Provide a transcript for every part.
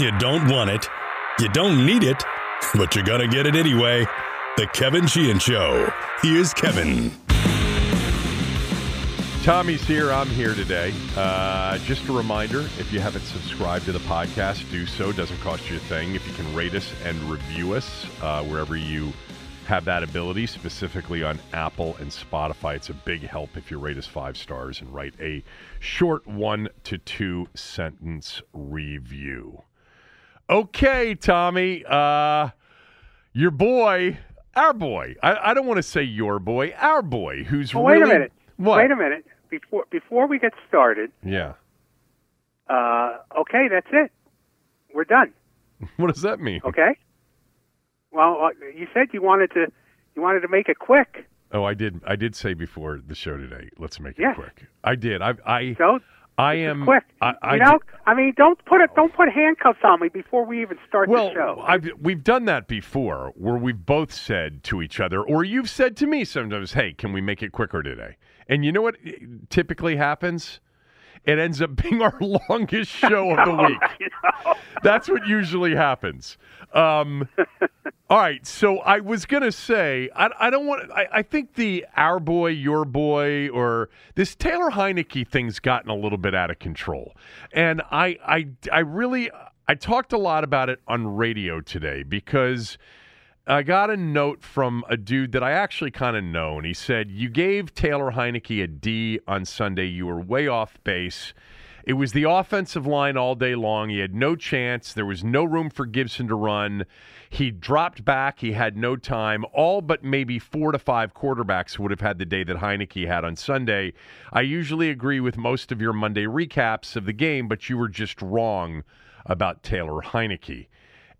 You don't want it. You don't need it, but you're going to get it anyway. The Kevin Sheehan Show. Here's Kevin. Tommy's here. I'm here today. Uh, just a reminder if you haven't subscribed to the podcast, do so. Doesn't cost you a thing. If you can rate us and review us uh, wherever you have that ability, specifically on Apple and Spotify, it's a big help if you rate us five stars and write a short one to two sentence review. Okay, Tommy. Uh, your boy, our boy. I, I don't want to say your boy, our boy, who's well, really. Wait a minute. What? Wait a minute. Before before we get started. Yeah. Uh, okay, that's it. We're done. What does that mean? Okay. Well, uh, you said you wanted to you wanted to make it quick. Oh, I did. I did say before the show today. Let's make it quick. I did. I. I. So I am quick. I, I you know, I mean, don't put it don't put handcuffs on me before we even start Well, the show. I've, we've done that before, where we've both said to each other, or you've said to me sometimes, "Hey, can we make it quicker today?" And you know what typically happens? It ends up being our longest show of the week. That's what usually happens. Um, all right, so I was gonna say I, I don't want. I, I think the our boy, your boy, or this Taylor Heinicke thing's gotten a little bit out of control, and I I I really I talked a lot about it on radio today because. I got a note from a dude that I actually kind of know, and he said, You gave Taylor Heinicke a D on Sunday. You were way off base. It was the offensive line all day long. He had no chance. There was no room for Gibson to run. He dropped back. He had no time. All but maybe four to five quarterbacks would have had the day that Heinicke had on Sunday. I usually agree with most of your Monday recaps of the game, but you were just wrong about Taylor Heinicke.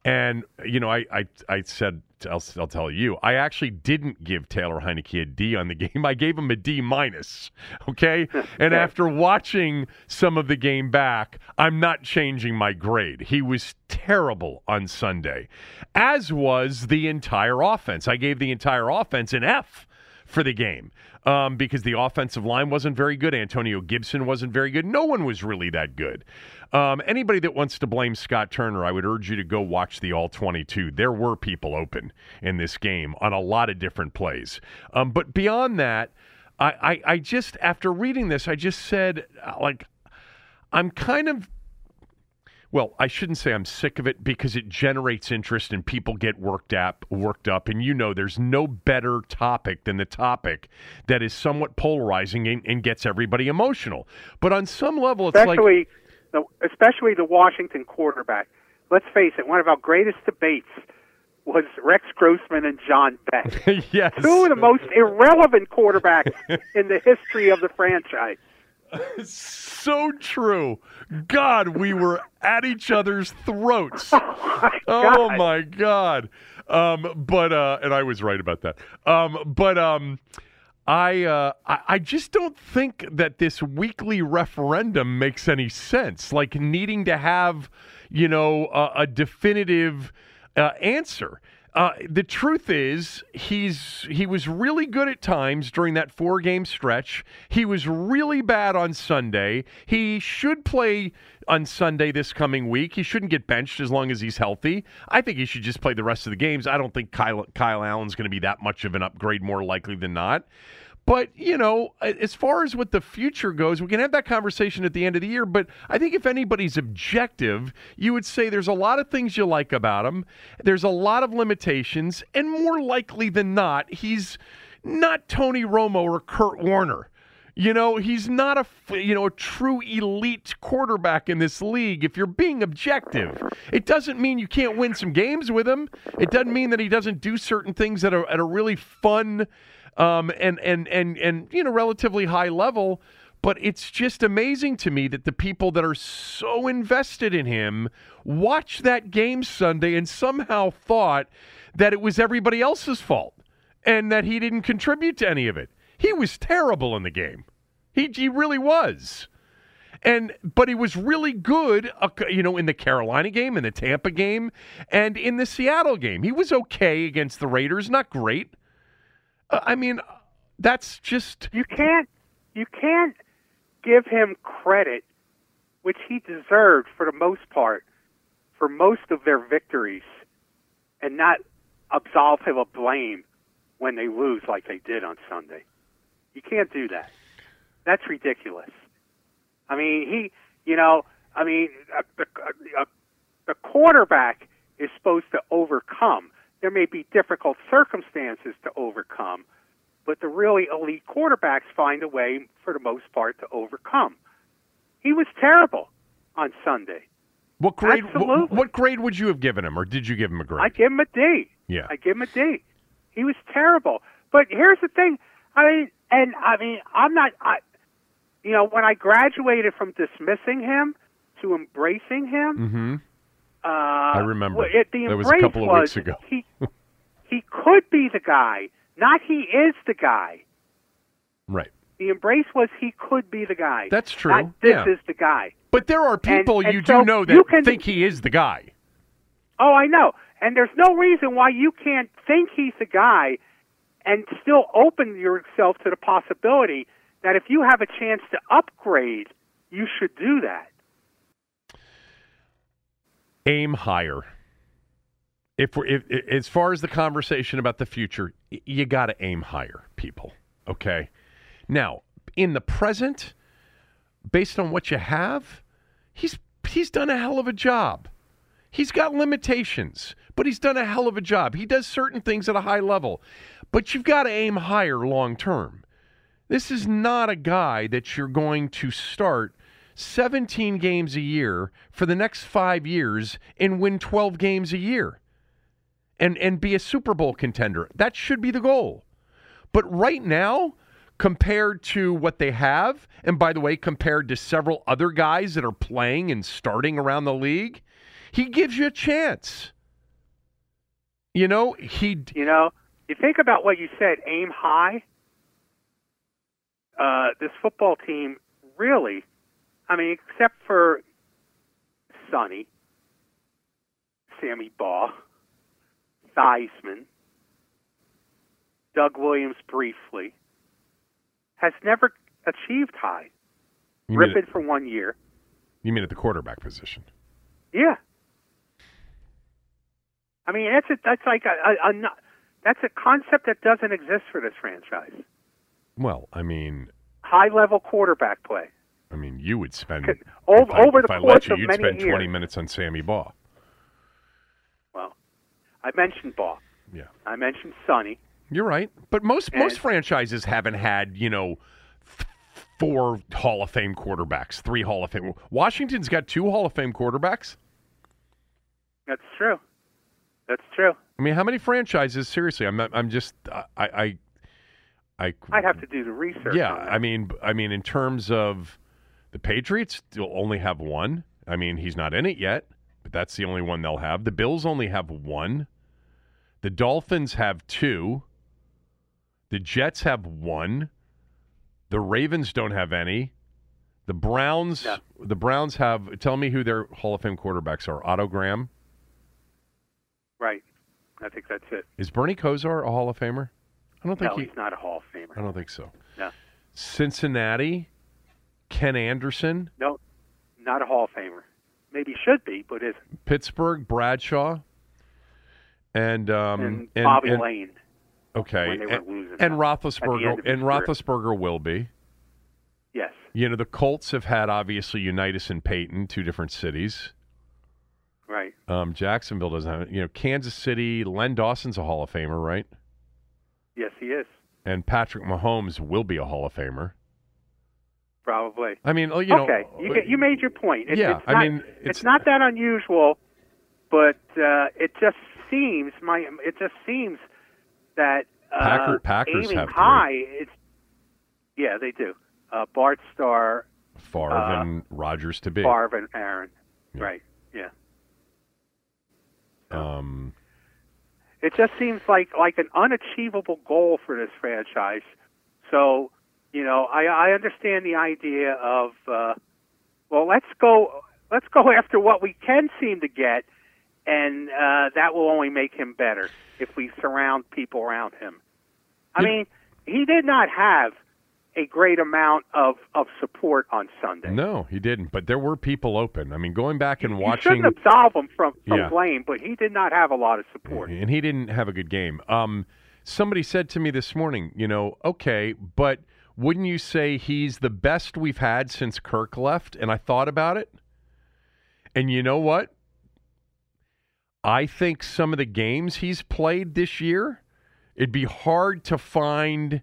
And you know, I I, I said I'll, I'll tell you, I actually didn't give Taylor Heinicke a D on the game. I gave him a D minus. Okay, and after watching some of the game back, I'm not changing my grade. He was terrible on Sunday, as was the entire offense. I gave the entire offense an F for the game um, because the offensive line wasn't very good. Antonio Gibson wasn't very good. No one was really that good. Um, anybody that wants to blame Scott Turner, I would urge you to go watch the All 22. There were people open in this game on a lot of different plays. Um, but beyond that, I, I, I just, after reading this, I just said, uh, like, I'm kind of well, I shouldn't say I'm sick of it because it generates interest and people get worked up, worked up. And you know, there's no better topic than the topic that is somewhat polarizing and, and gets everybody emotional. But on some level, it's like especially the especially the Washington quarterback. Let's face it, one of our greatest debates was Rex Grossman and John Beck. yes, Two of the most irrelevant quarterbacks in the history of the franchise. So true. God, we were at each other's throats. oh My god. Oh my god. Um, but uh, and I was right about that. Um, but um, I, uh, I I just don't think that this weekly referendum makes any sense. Like needing to have, you know, a, a definitive uh, answer. Uh, the truth is, he's he was really good at times during that four game stretch. He was really bad on Sunday. He should play on Sunday this coming week. He shouldn't get benched as long as he's healthy. I think he should just play the rest of the games. I don't think Kyle, Kyle Allen's going to be that much of an upgrade, more likely than not. But, you know, as far as what the future goes, we can have that conversation at the end of the year. But I think if anybody's objective, you would say there's a lot of things you like about him, there's a lot of limitations, and more likely than not, he's not Tony Romo or Kurt Warner. You know, he's not a you know a true elite quarterback in this league. If you're being objective, it doesn't mean you can't win some games with him. It doesn't mean that he doesn't do certain things at a at a really fun um, and and and and you know relatively high level. But it's just amazing to me that the people that are so invested in him watched that game Sunday and somehow thought that it was everybody else's fault and that he didn't contribute to any of it. He was terrible in the game. He, he really was. And but he was really good, uh, you know, in the Carolina game, in the Tampa game, and in the Seattle game. He was okay against the Raiders, not great. Uh, I mean, that's just you can't you can't give him credit, which he deserved for the most part, for most of their victories, and not absolve him of blame when they lose like they did on Sunday. You can't do that. That's ridiculous. I mean, he, you know, I mean, the, the quarterback is supposed to overcome. There may be difficult circumstances to overcome, but the really elite quarterbacks find a way, for the most part, to overcome. He was terrible on Sunday. What grade? What, what, grade would you have given him, or did you give him a grade? I give him a D. Yeah, I give him a D. He was terrible. But here's the thing: I mean, and I mean, I'm not. I, you know, when I graduated from dismissing him to embracing him, mm-hmm. uh, I remember. It, the that was a couple of weeks ago. he he could be the guy, not he is the guy. Right. The embrace was he could be the guy. That's true. Not this yeah. is the guy. But there are people and, and you so do know that you can, think he is the guy. Oh, I know. And there's no reason why you can't think he's the guy and still open yourself to the possibility that if you have a chance to upgrade, you should do that. Aim higher. If we're if, as far as the conversation about the future, you got to aim higher, people. Okay. Now, in the present, based on what you have, he's he's done a hell of a job. He's got limitations, but he's done a hell of a job. He does certain things at a high level, but you've got to aim higher long term. This is not a guy that you're going to start 17 games a year for the next five years and win 12 games a year and, and be a Super Bowl contender. That should be the goal. But right now, compared to what they have, and by the way, compared to several other guys that are playing and starting around the league, he gives you a chance. You know, he. You know, you think about what you said, aim high uh, this football team really, I mean, except for Sonny, Sammy Baugh, Theismann, Doug Williams briefly, has never achieved high. You Rypien for one year. You mean at the quarterback position? Yeah. I mean, that's a, that's like a, a, a that's a concept that doesn't exist for this franchise. Well, I mean, high level quarterback play. I mean, you would spend over, I, over the I course you, of you'd many spend years. twenty minutes on Sammy Baugh. Well, I mentioned Baugh. Yeah. I mentioned Sonny. You're right, but most And- most franchises haven't had you know th- four Hall of Fame quarterbacks, three Hall of Fame. Washington's got two Hall of Fame quarterbacks. That's true. That's true. I mean, how many franchises? Seriously, I'm I'm just I I I. I'd have to do the research. Yeah. I mean, I mean, in terms of the Patriots, they'll only have one. I mean, he's not in it yet, but that's the only one they'll have. The Bills only have one. The Dolphins have two. The Jets have one. The Ravens don't have any. The Browns, Yeah. the Browns have. Tell me who their Hall of Fame quarterbacks are. Otto Graham. right. I think that's it. Is Bernie Kosar a Hall of Famer? I don't think No, he. he's not a Hall of Famer. I don't think so. No. Cincinnati, Ken Anderson, No, not a Hall of Famer. Maybe should be, but isn't. Pittsburgh, Bradshaw, and um, and, and- Bobby and- Layne. Okay, when they and, losing. and Roethlisberger end of his and. Roethlisberger will be. Yes. You know, the Colts have had obviously Unitas and Peyton, two different cities. Right. Um, Jacksonville doesn't have it. You know, Kansas City, Len Dawson's a Hall of Famer, right? Yes, he is. And Patrick Mahomes will be a Hall of Famer. Probably. I mean, oh, you know, okay, you, get- you made your point. It, Yeah, it's I not, mean, it's, it's- not that unusual, but uh, it just seems my it just seems that uh, Packer- Packers aiming have three. high. It's yeah, they do. Uh, Bart Starr, Favre uh, and Rodgers to be. Favre, and Aaron. Yeah. Right. Yeah. Um, It just seems like like an unachievable goal for this franchise. So, you know, I, I understand the idea of uh, well, let's go let's go after what we can seem to get, and uh, that will only make him better if we surround people around him. I mean, he did not have a great amount of, of support on Sunday. no, he didn't. But there were people open. I mean, going back and watching, shouldn't absolve him from, from Yeah. blame, but he did not have a lot of support. and he didn't have a good game. Um, somebody said to me this morning, you know, okay, but wouldn't you say he's the best we've had since Kirk left? And I thought about it, and you know what? I think some of the games he's played this year, it'd be hard to find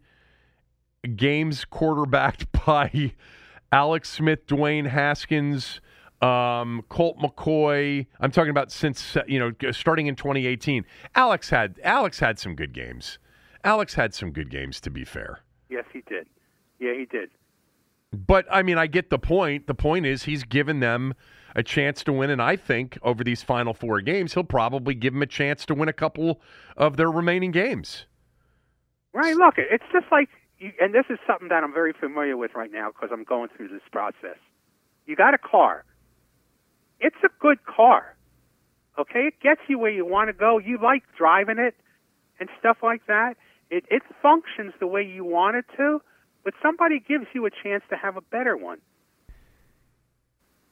games quarterbacked by Alex Smith, Dwayne Haskins, um, Colt McCoy. I'm talking about since uh, you know starting in 2018. Alex had Alex had some good games. Alex had some good games to be fair. Yes, he did. Yeah, he did. But I mean, I get the point. The point is he's given them a chance to win, and I think over these final four games, he'll probably give them a chance to win a couple of their remaining games. Right. Look, it's just like, you, and this is something that I'm very familiar with right now because I'm going through this process. You got a car. It's a good car. Okay, it gets you where you want to go. You like driving it and stuff like that. It it functions the way you want it to, but somebody gives you a chance to have a better one.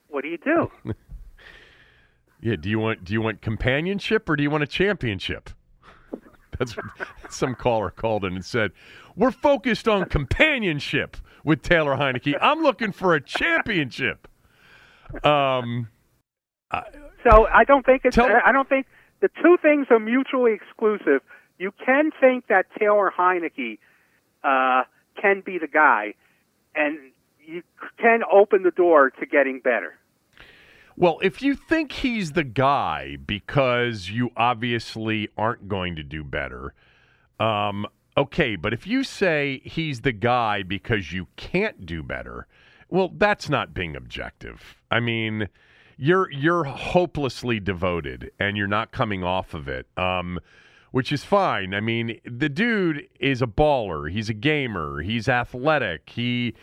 What do you do? Yeah. Do you want do you want companionship or do you want a championship? That's some caller called in and said, "We're focused on companionship with Taylor Heinicke. I'm looking for a championship." Um, So I don't think it's. Tell- I don't think the two things are mutually exclusive. You can think that Taylor Heinicke uh, can be the guy, and you can open the door to getting better. Well, if you think he's the guy because you obviously aren't going to do better, um, okay. But if you say he's the guy because you can't do better, well, that's not being objective. I mean, you're you're hopelessly devoted and you're not coming off of it. Um, which is fine. I mean, the dude is a baller. He's a gamer. He's athletic. He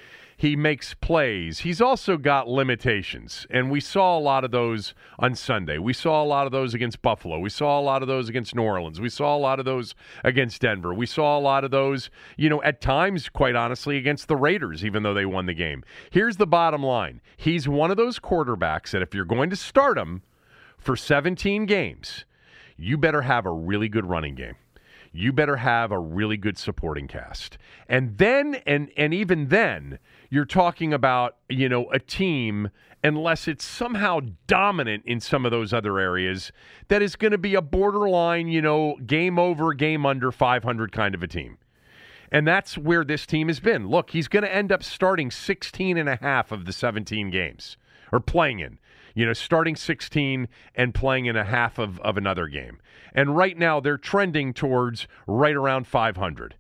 he makes plays. He's also got limitations, and we saw a lot of those on Sunday. We saw a lot of those against Buffalo. We saw a lot of those against New Orleans. We saw a lot of those against Denver. We saw a lot of those, you know, at times, quite honestly, against the Raiders, even though they won the game. Here's the bottom line: he's one of those quarterbacks that if you're going to start him for 17 games, you better have a really good running game. You better have a really good supporting cast. And then and and even then, you're talking about, you know, a team unless it's somehow dominant in some of those other areas that is going to be a borderline, you know, game over, game under 500 kind of a team. And that's where this team has been. Look, he's going to end up starting 16 and a half of the 17 games or playing in. You know, starting 16 and playing in a half of, of another game. And right now they're trending towards right around 500.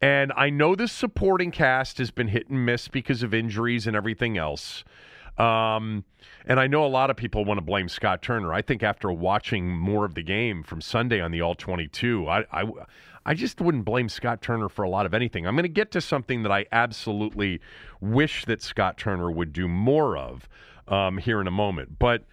And I know the supporting cast has been hit and miss because of injuries and everything else. Um, and I know a lot of people want to blame Scott Turner. I think after watching more of the game from Sunday on the All 22, I, I, I just wouldn't blame Scott Turner for a lot of anything. I'm going to get to something that I absolutely wish that Scott Turner would do more of um, here in a moment. But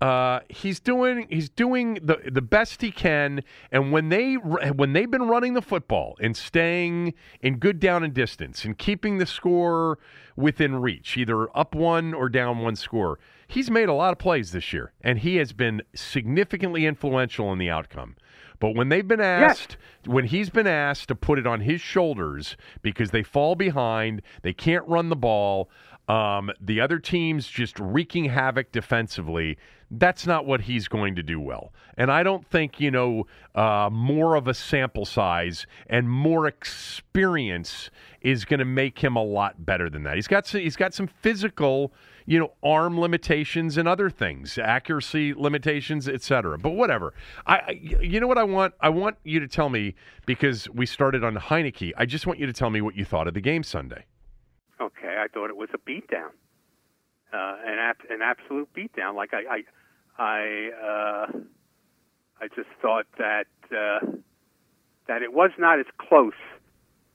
uh, he's doing he's doing the the best he can, and when they when they've been running the football and staying in good down and distance and keeping the score within reach, either up one or down one score, he's made a lot of plays this year, and he has been significantly influential in the outcome. But when they've been asked, yes. when he's been asked to put it on his shoulders because they fall behind, they can't run the ball, um, the other team's just wreaking havoc defensively. That's not what he's going to do well. And I don't think, you know, uh, more of a sample size and more experience is going to make him a lot better than that. He's got some, he's got some physical, you know, arm limitations and other things, accuracy limitations, etc. But whatever. I, I, you know what I want? I want you to tell me because we started on Heinicke. I just want you to tell me what you thought of the game Sunday. Okay, I thought it was a beatdown, uh, an ap- an absolute beatdown. Like I, I, I, uh, I just thought that uh, that it was not as close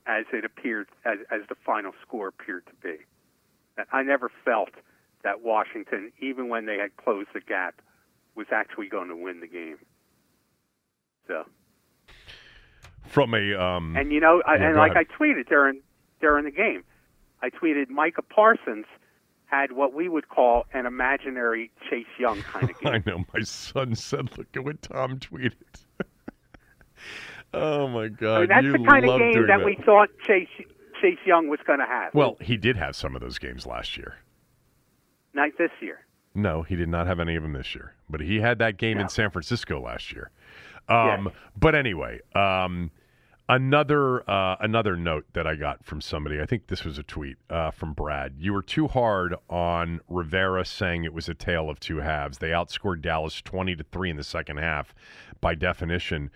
as it appeared, as, as the final score appeared to be. I never felt that Washington, even when they had closed the gap, was actually going to win the game. So. From a um, and you know, I, and like ahead. I tweeted during during the game, I tweeted Micah Parsons had what we would call an imaginary Chase Young kind of game. I know. My son said, "Look at what Tom tweeted." oh my God! I mean, that's you the kind of game that, that, we thought Chase Chase Young was going to have. Well, he did have some of those games last year. Not this year. No, he did not have any of them this year. But he had that game no. in San Francisco last year. Um, yes. But anyway, um, Another uh, another note that I got from somebody, I think this was a tweet uh, from Brad. You were too hard on Rivera saying it was a tale of two halves. They outscored Dallas twenty to three in the second half. By definition,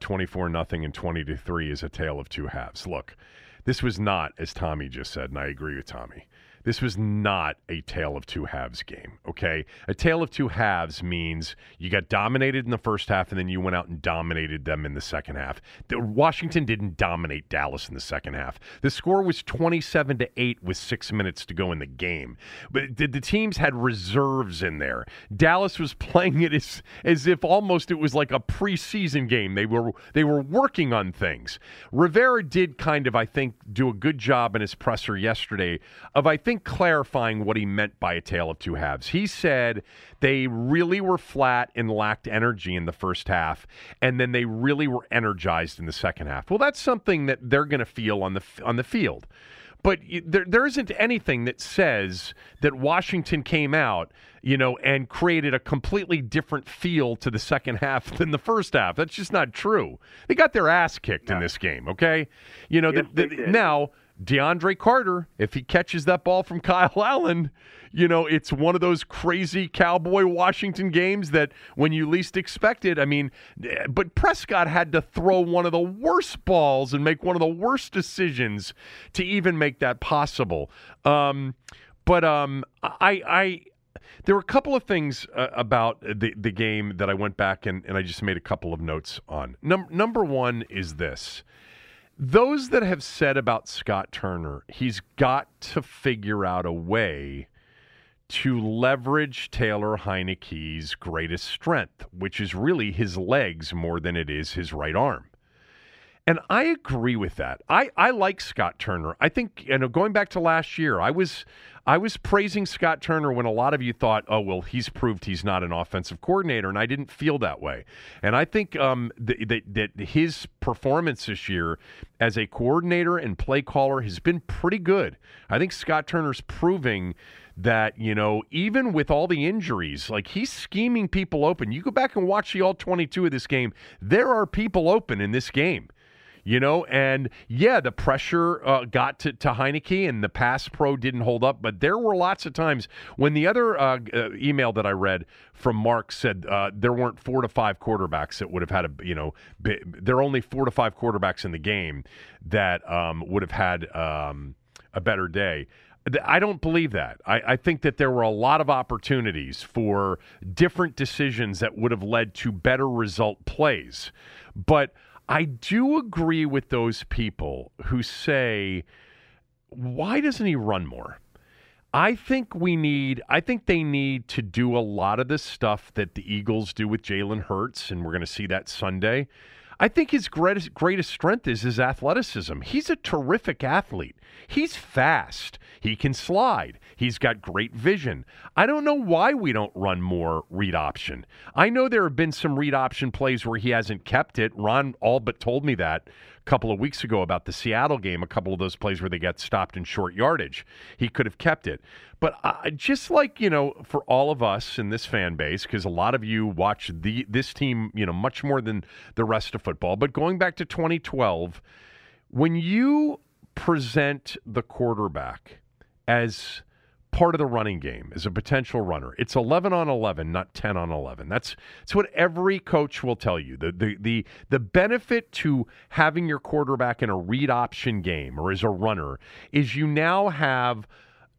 twenty four nothing and twenty to three is a tale of two halves. Look, this was not as Tommy just said, and I agree with Tommy. This was not a tale of two halves game, okay? A tale of two halves means you got dominated in the first half and then you went out and dominated them in the second half. The, Washington didn't dominate Dallas in the second half. The score was 27 to 8 with 6 minutes to go in the game. But the, the teams had reserves in there. Dallas was playing it as as if almost it was like a preseason game. They were they were working on things. Rivera did kind of I think do a good job in his presser yesterday of I think think clarifying what he meant by a tale of two halves. He said they really were flat and lacked energy in the first half, and then they really were energized in the second half. Well, that's something that they're going to feel on the on the field. But there, there isn't anything that says that Washington came out, you know, and created a completely different feel to the second half than the first half. That's just not true. They got their ass kicked no. in this game. Okay, you know, yes, the, the, now DeAndre Carter, if he catches that ball from Kyle Allen, you know, it's one of those crazy Cowboy Washington games that when you least expect it, I mean, but Prescott had to throw one of the worst balls and make one of the worst decisions to even make that possible. Um, but um, I, I, there were a couple of things uh, about the, the game that I went back and, and I just made a couple of notes on. Num- number one is this those that have said about Scott Turner, he's got to figure out a way to leverage Taylor Heinicke's greatest strength, which is really his legs more than it is his right arm. And I agree with that. I, I like Scott Turner. I think, you know, going back to last year, I was I was praising Scott Turner when a lot of you thought, oh, well, he's proved he's not an offensive coordinator, and I didn't feel that way. And I think um, that, that his performance this year as a coordinator and play caller has been pretty good. I think Scott Turner's proving that, you know, even with all the injuries, like he's scheming people open. You go back and watch the all 22 of this game, there are people open in this game you know, and yeah, the pressure uh, got to, to Heinicke and the pass pro didn't hold up, but there were lots of times when the other uh, uh, email that I read from Mark said uh, there weren't four to five quarterbacks that would have had a, you know, be, there are only four to five quarterbacks in the game that um, would have had um, a better day. I don't believe that. I, I, think that there were a lot of opportunities for different decisions that would have led to better result plays. But I do agree with those people who say, why doesn't he run more? I think we need, I think they need to do a lot of the stuff that the Eagles do with Jalen Hurts, and we're going to see that Sunday. I think his greatest greatest strength is his athleticism. He's a terrific athlete. He's fast. He can slide. He's got great vision. I don't know why we don't run more read option. I know there have been some read option plays where he hasn't kept it. Ron all but told me that a couple of weeks ago about the Seattle game, a couple of those plays where they got stopped in short yardage. He could have kept it. But uh, just like, you know, for all of us in this fan base, because a lot of you watch the this team, you know, much more than the rest of football. But going back to 2012, when you present the quarterback as part of the running game as a potential runner. It's 11 on 11, not 10 on 11. That's that's what every coach will tell you. The the the the benefit to having your quarterback in a read option game or as a runner is you now have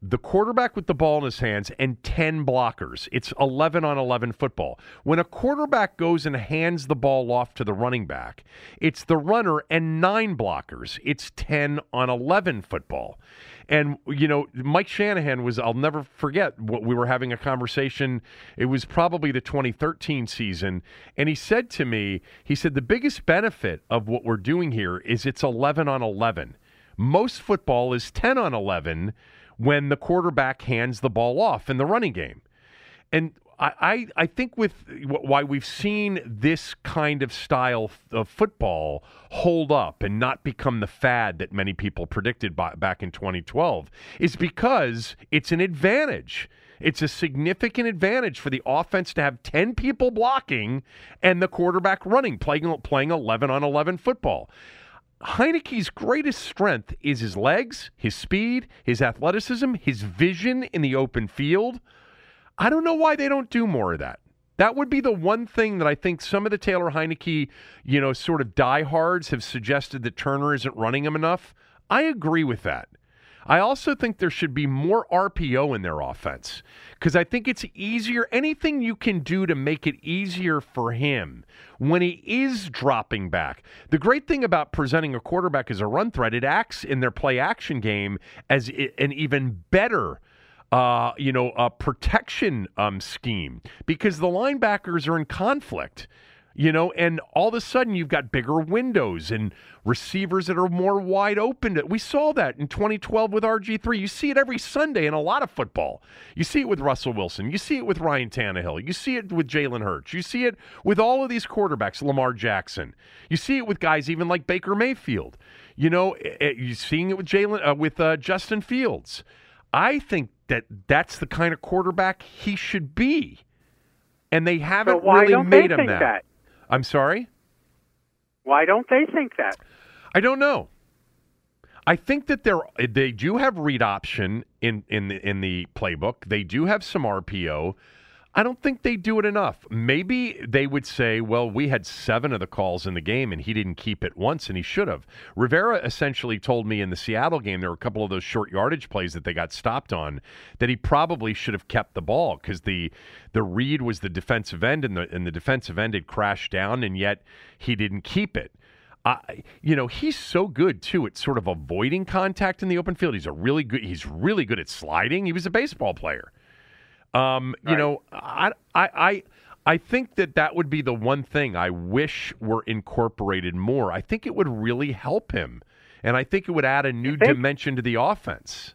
the quarterback with the ball in his hands and 10 blockers. It's 11 on 11 football. When a quarterback goes and hands the ball off to the running back, it's the runner and nine blockers. It's 10 on 11 football. And, you know, Mike Shanahan was, I'll never forget, what we were having a conversation. It was probably the 2013 season. And he said to me, he said, the biggest benefit of what we're doing here is it's 11 on 11. Most football is 10 on 11 when the quarterback hands the ball off in the running game. And I, I, think with why we've seen this kind of style of football hold up and not become the fad that many people predicted by, back in 2012 is because it's an advantage. It's a significant advantage for the offense to have 10 people blocking and the quarterback running, playing, playing 11 on 11 football. Heinicke's greatest strength is his legs, his speed, his athleticism, his vision in the open field. I don't know why they don't do more of that. That would be the one thing that I think some of the Taylor Heinicke, you know, sort of diehards have suggested that Turner isn't running him enough. I agree with that. I also think there should be more RPO in their offense because I think it's easier. Anything you can do to make it easier for him when he is dropping back. The great thing about presenting a quarterback as a run threat, it acts in their play action game as an even better. Uh, you know, a protection um, scheme because the linebackers are in conflict you know, and all of a sudden you've got bigger windows and receivers that are more wide open. We saw that in 2012 with RG3. You see it every Sunday in a lot of football. You see it with Russell Wilson. You see it with Ryan Tannehill. You see it with Jalen Hurts. You see it with all of these quarterbacks, Lamar Jackson. You see it with guys even like Baker Mayfield. You know, eh, eh, you're seeing it with Jalen, uh, with uh, Justin Fields. I think that that's the kind of quarterback he should be, and they haven't so really made him that. that. I'm sorry? Why don't they think that? I don't know. I think that they they do have read option in in the in the playbook. They do have some RPO. I don't think they do it enough. Maybe they would say, well, we had seven of the calls in the game and he didn't keep it once and he should have. Rivera essentially told me in the Seattle game there were a couple of those short yardage plays that they got stopped on that he probably should have kept the ball because the the read was the defensive end and the and the defensive end had crashed down and yet he didn't keep it. Uh, you know he's so good too at sort of avoiding contact in the open field. He's a really good. He's really good at sliding. He was a baseball player. Um, you know, I, I, I, I think that that would be the one thing I wish were incorporated more. I think it would really help him, and I think it would add a new dimension to the offense.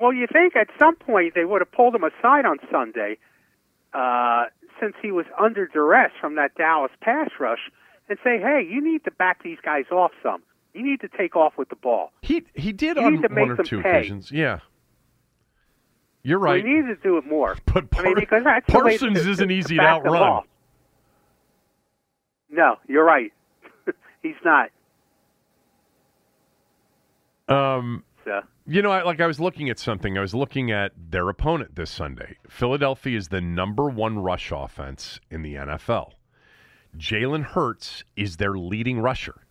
Well, you think at some point they would have pulled him aside on Sunday, uh, since he was under duress from that Dallas pass rush, and say, "Hey, you need to back these guys off some. You need to take off with the ball." He he did you on one or two pay. occasions, yeah. You're right. We need to do it more. But Par- I mean, because that's Parsons to, isn't to, easy to, to outrun. No, you're right. He's not. Um, so. You know, I, like I was looking at something. I was looking at their opponent this Sunday. Philadelphia is the number one rush offense in the NFL. Jalen Hurts is their leading rusher.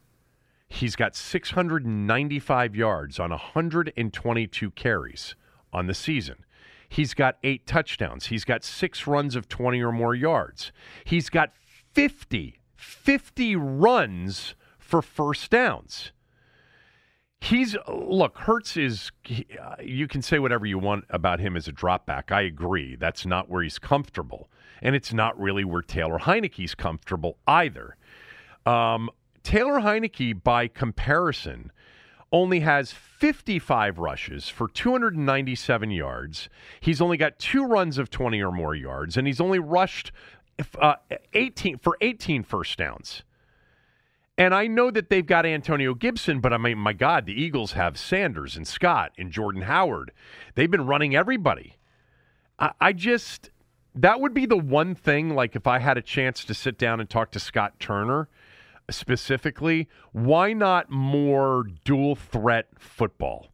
He's got 695 yards on 122 carries on the season. He's got eight touchdowns. He's got six runs of 20 or more yards. He's got 50, 50 runs for first downs. He's look, Hurts is. Uh, you can say whatever you want about him as a drop back. I agree. That's not where he's comfortable, and it's not really where Taylor Heinicke's comfortable either. Um, Taylor Heinicke, by comparison, only has 55 rushes for 297 yards. He's only got two runs of 20 or more yards, and he's only rushed uh, 18 for 18 first downs. And I know that they've got Antonio Gibson, but I mean, my God, the Eagles have Sanders and Scott and Jordan Howard. They've been running everybody. I, I just, that would be the one thing, like if I had a chance to sit down and talk to Scott Turner specifically, why not more dual threat football?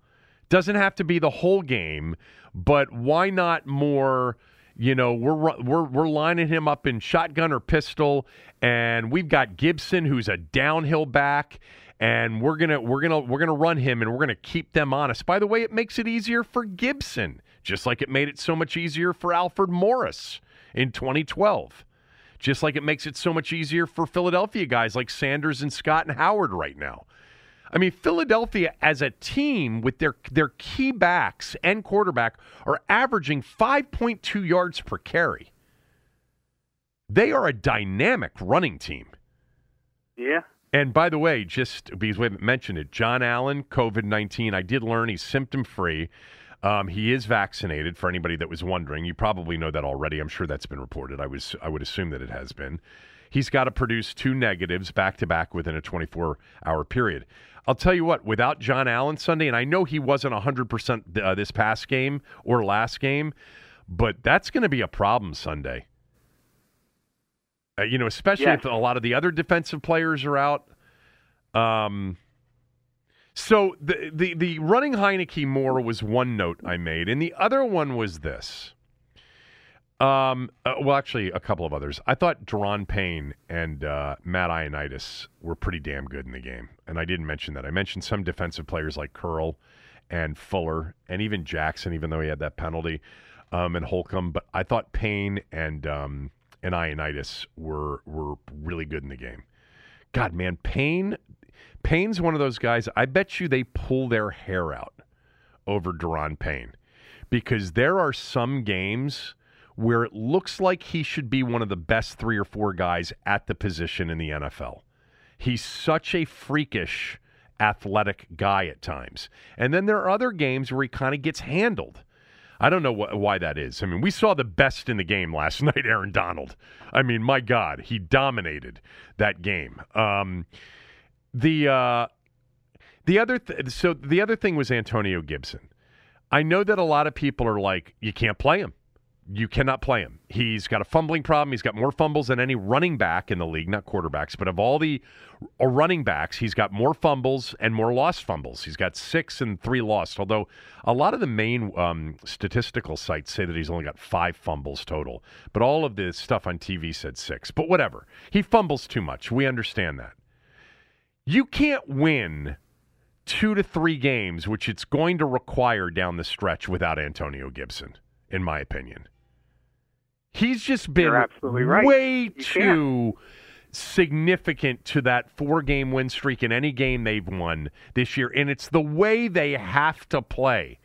Doesn't have to be the whole game, but why not more? You know, we're we're we're lining him up in shotgun or pistol, and we've got Gibson, who's a downhill back, and we're gonna we're gonna we're gonna run him, and we're gonna keep them honest. By the way, it makes it easier for Gibson, just like it made it so much easier for Alfred Morris in 2012 just like it makes it so much easier for Philadelphia guys like Sanders and Scott and Howard right now. I mean, Philadelphia as a team with their their key backs and quarterback are averaging 5.2 yards per carry. They are a dynamic running team. Yeah. And by the way, just because we haven't mentioned it, Jon Allen, COVID 19, I did learn he's symptom free. Um, he is vaccinated. For anybody that was wondering, you probably know that already. I'm sure that's been reported. I was I would assume that it has been. He's got to produce two negatives back to back within a 24 hour period. I'll tell you what, without Jon Allen Sunday, and I know he wasn't 100% uh, this past game or last game, but that's going to be a problem Sunday. Uh, you know, especially yes. if a lot of the other defensive players are out. Um, so the, the the running Heinicke more was one note I made, and the other one was this. Um, uh, well, actually, a couple of others. I thought Daron Payne and uh, Matt Ioannidis were pretty damn good in the game, and I didn't mention that. I mentioned some defensive players like Curl and Fuller, and even Jackson, even though he had that penalty, um, and Holcomb. But I thought Payne and um, and Ioannidis were were really good in the game. God, man, Payne Payne's one of those guys. I bet you they pull their hair out over Daron Payne because there are some games where it looks like he should be one of the best three or four guys at the position in the NFL. He's such a freakish athletic guy at times. And then there are other games where he kind of gets handled. I don't know wh- why that is. I mean, we saw the best in the game last night, Aaron Donald. I mean, my God, he dominated that game. Um, the uh, the other th- so the other thing was Antonio Gibson. I know that a lot of people are like, you can't play him. You cannot play him. He's got a fumbling problem. He's got more fumbles than any running back in the league, not quarterbacks, but of all the uh, running backs, he's got more fumbles and more lost fumbles. He's got six and three lost, although a lot of the main um, statistical sites say that he's only got five fumbles total. But all of the stuff on TV said six. But whatever. He fumbles too much. We understand that. You can't win two to three games, which it's going to require down the stretch without Antonio Gibson, in my opinion. He's just been right. way you too can't. significant to that four game win streak in any game they've won this year. And it's the way they have to play.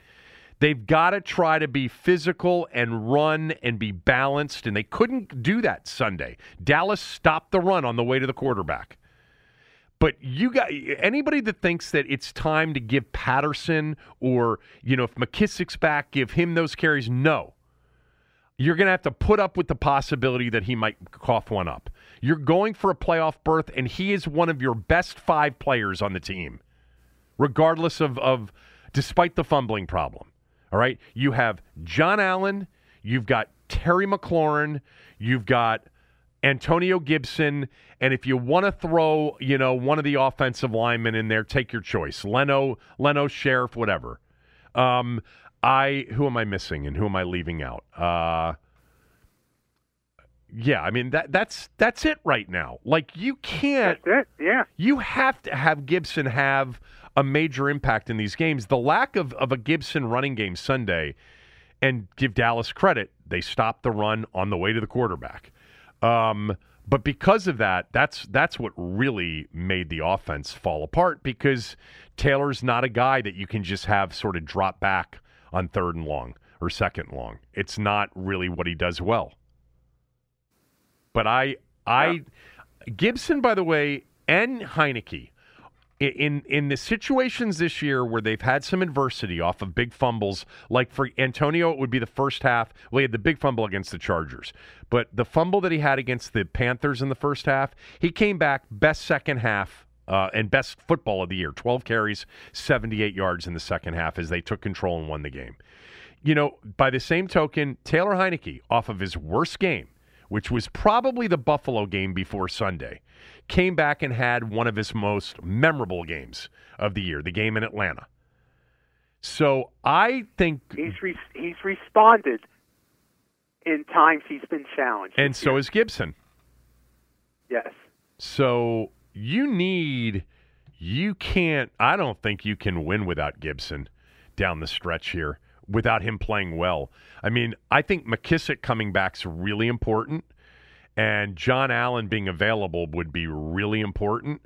They've got to try to be physical and run and be balanced, and they couldn't do that Sunday. Dallas stopped the run on the way to the quarterback. But you got anybody that thinks that it's time to give Patterson or you know if McKissic's back, give him those carries. No, you're going to have to put up with the possibility that he might cough one up. You're going for a playoff berth, and he is one of your best five players on the team, regardless of, of despite the fumbling problem. All right, you have Jon Allen, you've got Terry McLaurin, you've got Antonio Gibson, and if you want to throw, you know, one of the offensive linemen in there, take your choice. Leno, Leno, Scherff, whatever. Um, I who am I missing and who am I leaving out? Uh, yeah, I mean that that's that's it right now. Like you can't. Yeah. You have to have Gibson have a major impact in these games. The lack of of a Gibson running game Sunday, and give Dallas credit, they stopped the run on the way to the quarterback. Um, but because of that, that's that's what really made the offense fall apart because Taylor's not a guy that you can just have sort of drop back on third and long or second long. It's not really what he does well. But I I Gibson by the way and Heinicke in in the situations this year where they've had some adversity off of big fumbles, like for Antonio, it would be the first half. Well, he had the big fumble against the Chargers, but the fumble that he had against the Panthers in the first half, he came back best second half. Uh, and best football of the year 12 carries, 78 yards in the second half as they took control and won the game. You know, by the same token, Taylor Heinicke, off of his worst game, which was probably the Buffalo game before Sunday, came back and had one of his most memorable games of the year, the game in Atlanta. So I think he's re- he's responded in times he's been challenged, and so is Gibson. Yes. So you need you can't. I don't think you can win without Gibson down the stretch here without him playing well. I mean, I think McKissic coming back is really important and Jon Allen being available would be really important.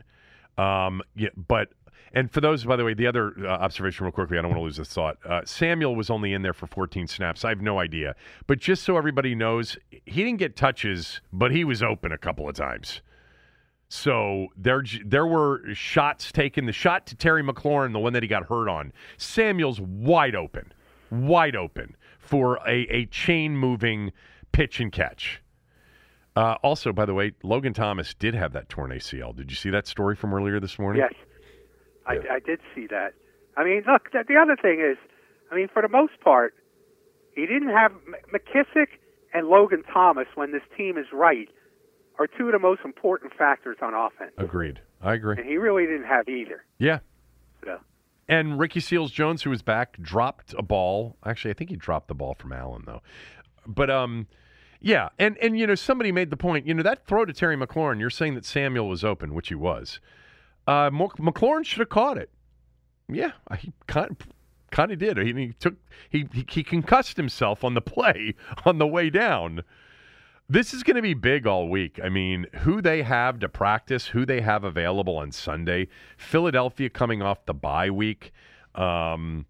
Um, yeah, but and for those, by the way, the other uh, observation, real quickly, I don't want to lose this thought. Uh, Samuel was only in there for 14 snaps. I have no idea, but just so everybody knows, he didn't get touches, but he was open a couple of times. So there, there were shots taken. The shot to Terry McLaurin, the one that he got hurt on, Samuel's wide open, wide open for a, a chain moving pitch and catch. Uh, also, by the way, Logan Thomas did have that torn ACL. Did you see that story from earlier this morning? Yes, I, I did see that. I mean, look, the, the other thing is, I mean, for the most part, he didn't have McKissic and Logan Thomas when this team is right are two of the most important factors on offense. Agreed. I agree. And he really didn't have either. Yeah. So. And Ricky Seals Jones, who was back, dropped a ball. Actually, I think he dropped the ball from Allen though. But um, yeah, and and you know somebody made the point. You know that throw to Terry McLaurin. You're saying that Samuel was open, which he was. Uh, McLaurin should have caught it. Yeah, he kind of, kind of did. He, he took he he concussed himself on the play on the way down. This is going to be big all week. I mean, who they have to practice, who they have available on Sunday. Philadelphia coming off the bye week. Um,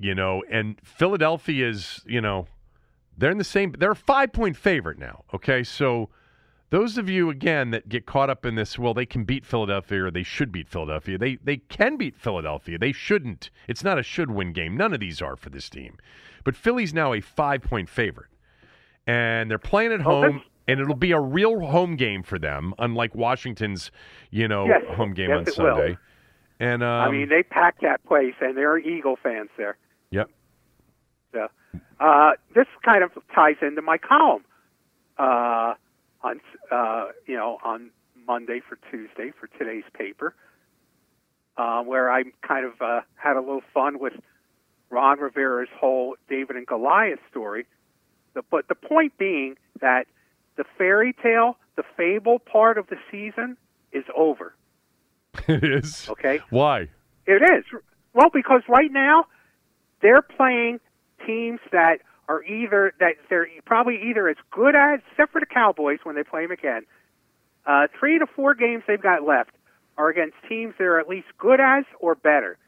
you know, and Philadelphia is, you know, they're in the same. They're a five point favorite now. Okay, so those of you again that get caught up in this, well, they can beat Philadelphia or they should beat Philadelphia. They they can beat Philadelphia. They shouldn't. It's not a should win game. None of these are for this team. But Philly's now a five point favorite, and they're playing at home. and it'll be a real home game for them, unlike Washington's, you know, yes. home game yes, on Sunday. Will. And um, I mean, they packed that place, and there are Eagle fans there. Yep. So uh, this kind of ties into my column uh, on uh, you know on Monday for Tuesday for today's paper, uh, where I kind of uh, had a little fun with Ron Rivera's whole David and Goliath story. The, but the point being that the fairy tale, the fable part of the season is over. It is. Okay. Why? It is. Well, because right now they're playing teams that are either that they're probably either as good as, except for the Cowboys when they play them again. Uh, three to four games they've got left are against teams that are at least good as or better.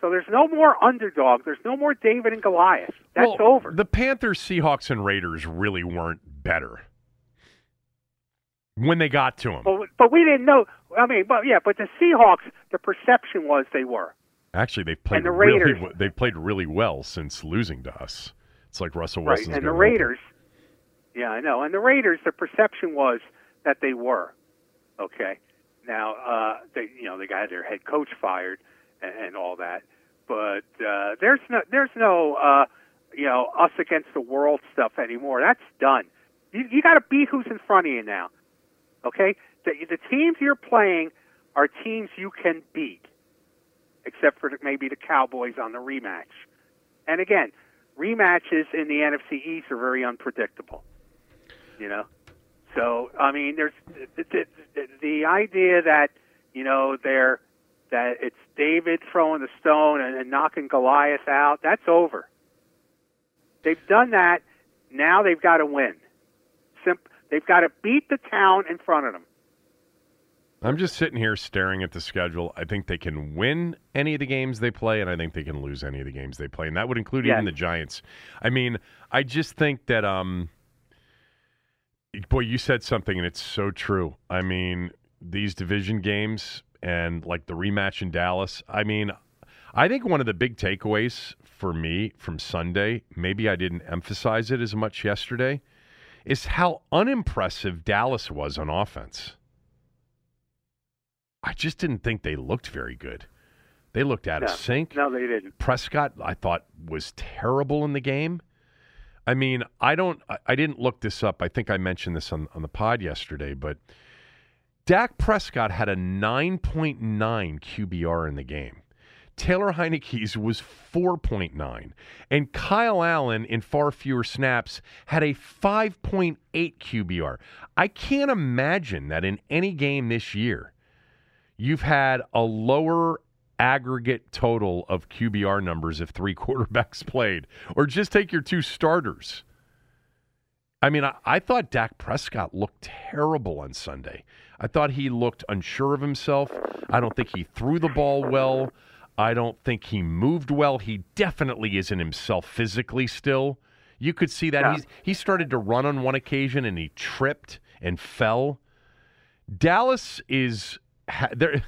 So there's no more underdog. There's no more David and Goliath. That's well, over. The Panthers, Seahawks, and Raiders really weren't better when they got to them. But, but we didn't know. I mean, but yeah, but the Seahawks, the perception was they were. Actually, they've played the really they've played really well since losing to us. It's like Russell Wilson's right. And the Raiders, yeah, I know. And the Raiders, the perception was that they were okay. Now, uh, they you know they got their head coach fired and, all that, but uh, there's no there's no uh, you know us against the world stuff anymore. That's done. You, you got to beat who's in front of you now. Okay, the, the teams you're playing are teams you can beat except for maybe the Cowboys on the rematch. And again, rematches in the NFC East are very unpredictable. You know, so I mean, there's the, the, the idea that you know they're that it's David throwing the stone and, and knocking Goliath out. That's over. They've done that. Now they've got to win. Simp- they've got to beat the town in front of them. I'm just sitting here staring at the schedule. I think they can win any of the games they play, and I think they can lose any of the games they play, and that would include yes. even the Giants. I mean, I just think that, um, boy, you said something, and it's so true. I mean, these division games and like the rematch in Dallas. I mean, I think one of the big takeaways for me from Sunday, maybe I didn't emphasize it as much yesterday, is how unimpressive Dallas was on offense. I just didn't think they looked very good. They looked out No. of sync. No, they didn't. Prescott, I thought, was terrible in the game. I mean, I don't, I, I didn't look this up. I think I mentioned this on, on the pod yesterday, but Dak Prescott had a 9.9 QBR in the game. Taylor Heinicke's was 4.9. And Kyle Allen, in far fewer snaps, had a 5.8 QBR. I can't imagine that in any game this year, you've had a lower aggregate total of QBR numbers if three quarterbacks played, or just take your two starters. I mean, I, I thought Dak Prescott looked terrible on Sunday. I thought he looked unsure of himself. I don't think he threw the ball well. I don't think he moved well. He definitely isn't himself physically still. You could see that Yeah. he's he started to run on one occasion and he tripped and fell. Dallas is ha- there.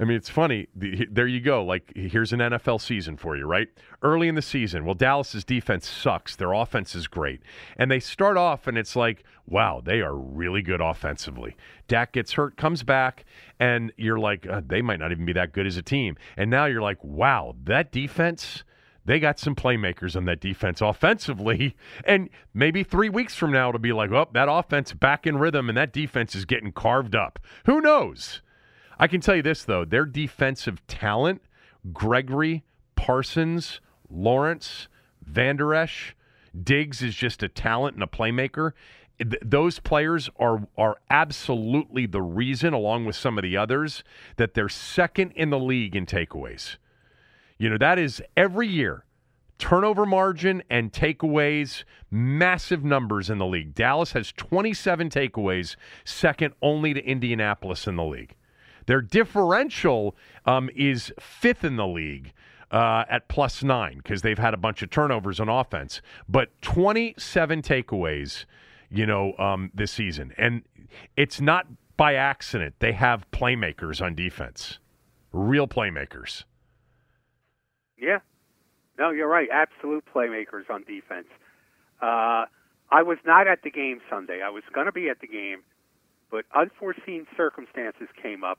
I mean, it's funny. The, there you go. Like, here's an NFL season for you, right? Early in the season, well, Dallas's defense sucks. Their offense is great. And they start off, and it's like, wow, they are really good offensively. Dak gets hurt, comes back, and you're like, uh, they might not even be that good as a team. And now you're like, wow, that defense, they got some playmakers on that defense offensively. And maybe three weeks from now, it'll be like, oh, that offense back in rhythm, and that defense is getting carved up. Who knows? I can tell you this though, their defensive talent, Gregory, Parsons, Lawrence, Van Der Esch, Diggs is just a talent and a playmaker. Th- those players are are absolutely the reason, along with some of the others, that they're second in the league in takeaways. You know, that is every year. Turnover margin and takeaways, massive numbers in the league. Dallas has 27 takeaways, second only to Indianapolis in the league. Their differential um, is fifth in the league uh, at plus nine because they've had a bunch of turnovers on offense, but 27 takeaways, you know, um, this season. And it's not by accident. They have playmakers on defense, real playmakers. Yeah. No, you're right. Absolute playmakers on defense. Uh, I was not at the game Sunday. I was going to be at the game, but unforeseen circumstances came up,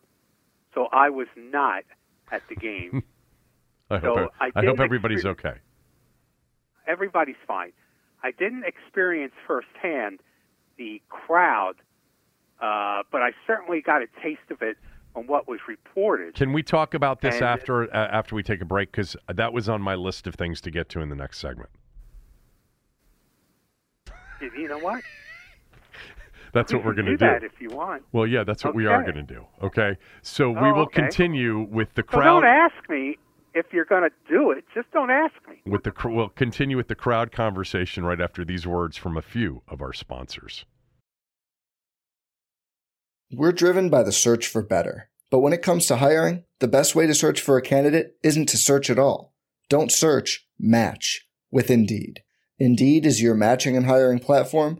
so I was not at the game. I So hope, I I hope everybody's okay. Everybody's fine. I didn't experience firsthand the crowd, uh, but I certainly got a taste of it on what was reported. Can we talk about this And- after uh, after we take a break? Because that was on my list of things to get to in the next segment. Did you know what? That's We what we're going to do do. that if you want. Well, yeah, that's what we are going to do. Okay, so we Oh, will okay. continue with the So crowd. don't ask me if you're going to do it. Just don't ask me. with the cr- we'll continue with the crowd conversation right after these words from a few of our sponsors. We're driven by the search for better. But when it comes to hiring, the best way to search for a candidate isn't to search at all. Don't search, match with Indeed. Indeed is your matching and hiring platform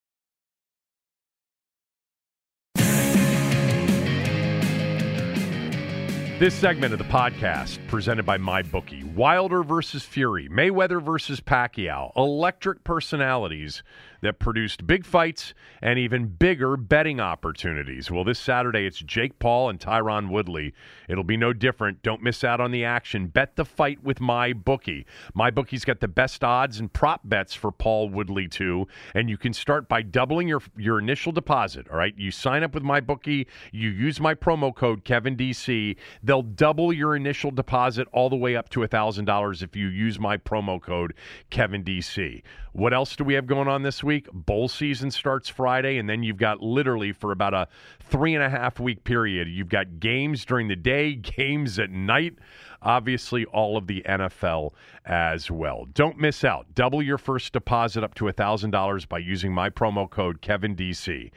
This segment of the podcast presented by MyBookie. Wilder versus Fury, Mayweather versus Pacquiao, electric personalities that produced big fights and even bigger betting opportunities. Well, this Saturday it's Jake Paul and Tyron Woodley. It'll be no different. Don't miss out on the action. Bet the fight with my bookie. My bookie's got the best odds and prop bets for Paul Woodley too, and you can start by doubling your your initial deposit, all right? You sign up with my bookie, you use my promo code KevinDC, they'll double your initial deposit all the way up to $1000 if you use my promo code KevinDC. What else do we have going on this week? Bowl season starts Friday, and then you've got literally for about a three and a half week period, you've got games during the day, games at night. Obviously, all of the NFL as well. Don't miss out. Double your first deposit up to $1,000 by using my promo code KevinDC.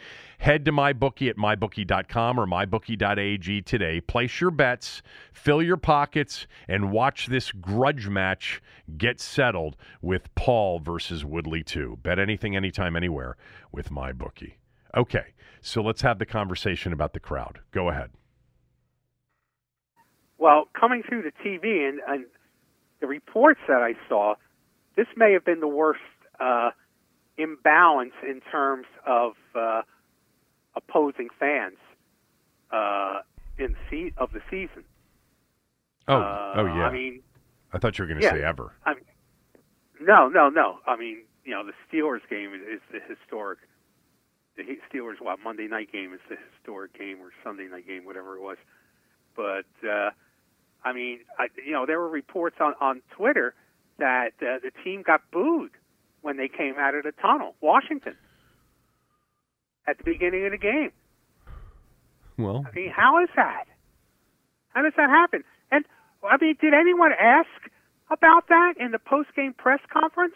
Head to MyBookie at MyBookie.com or MyBookie.ag today. Place your bets, fill your pockets, and watch this grudge match get settled with Paul versus Woodley 2. Bet anything, anytime, anywhere with MyBookie. Okay, so let's have the conversation about the crowd. Go ahead. Well, coming through the TV and, and the reports that I saw, this may have been the worst uh, imbalance in terms of uh, opposing fans uh, in se- of the season. Oh, Uh, oh yeah. I mean, I thought you were going to yeah. say ever. I mean, no, no, no. I mean, you know, the Steelers game is, is the historic. The Steelers, what Monday night game is the historic game, or Sunday night game, whatever it was. But uh, I mean, I, you know, there were reports on on Twitter that uh, the team got booed when they came out of the tunnel, Washington, at the beginning of the game. Well, I mean, how is that? How does that happen? And I mean, did anyone ask about that in the post-game press conference?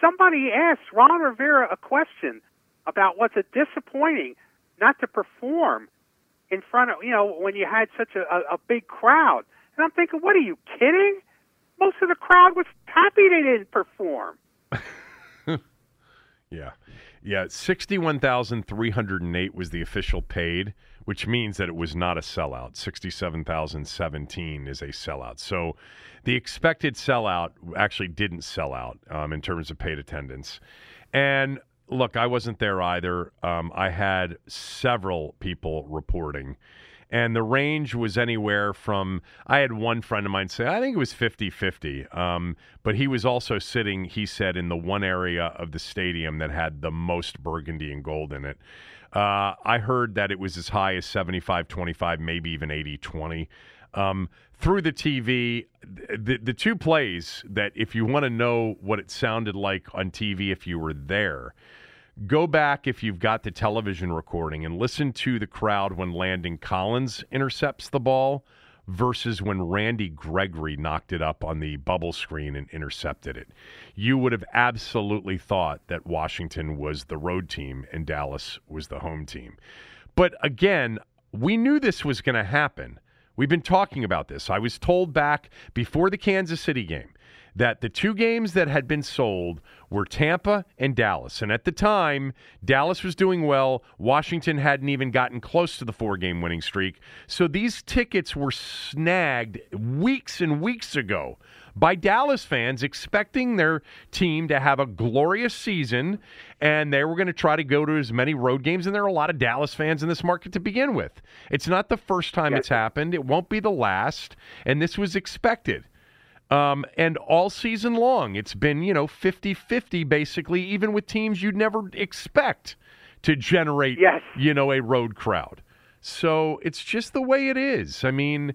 Somebody asked Ron Rivera a question about what's it disappointing not to perform in front of you know when you had such a, a, a big crowd. And I'm thinking, what are you kidding? Most of the crowd was happy they didn't perform. Yeah. Yeah, 61,308 was the official paid, which means that it was not a sellout. 67,017 is a sellout. So the expected sellout actually didn't sell out um, in terms of paid attendance. And look, I wasn't there either. Um, I had several people reporting. And the range was anywhere from, I had one friend of mine say, I think it was 50 50. Um, but he was also sitting, he said, in the one area of the stadium that had the most burgundy and gold in it. Uh, I heard that it was as high as 75 25, maybe even 80 20. Um, through the TV, the, the two plays that, if you want to know what it sounded like on TV if you were there, go back if you've got the television recording and listen to the crowd when Landon Collins intercepts the ball versus when Randy Gregory knocked it up on the bubble screen and intercepted it. You would have absolutely thought that Washington was the road team and Dallas was the home team. But again, we knew this was going to happen. We've been talking about this. I was told back before the Kansas City game that the two games that had been sold were Tampa and Dallas. And at the time, Dallas was doing well. Washington hadn't even gotten close to the four game winning streak. So these tickets were snagged weeks and weeks ago by Dallas fans expecting their team to have a glorious season and they were going to try to go to as many road games and there are a lot of Dallas fans in this market to begin with. It's not the first time it's happened. It won't be the last and this was expected. Um, and all season long, it's been, you know, 50 50 basically, even with teams you'd never expect to generate, Yes. you know, a road crowd. So it's just the way it is. I mean,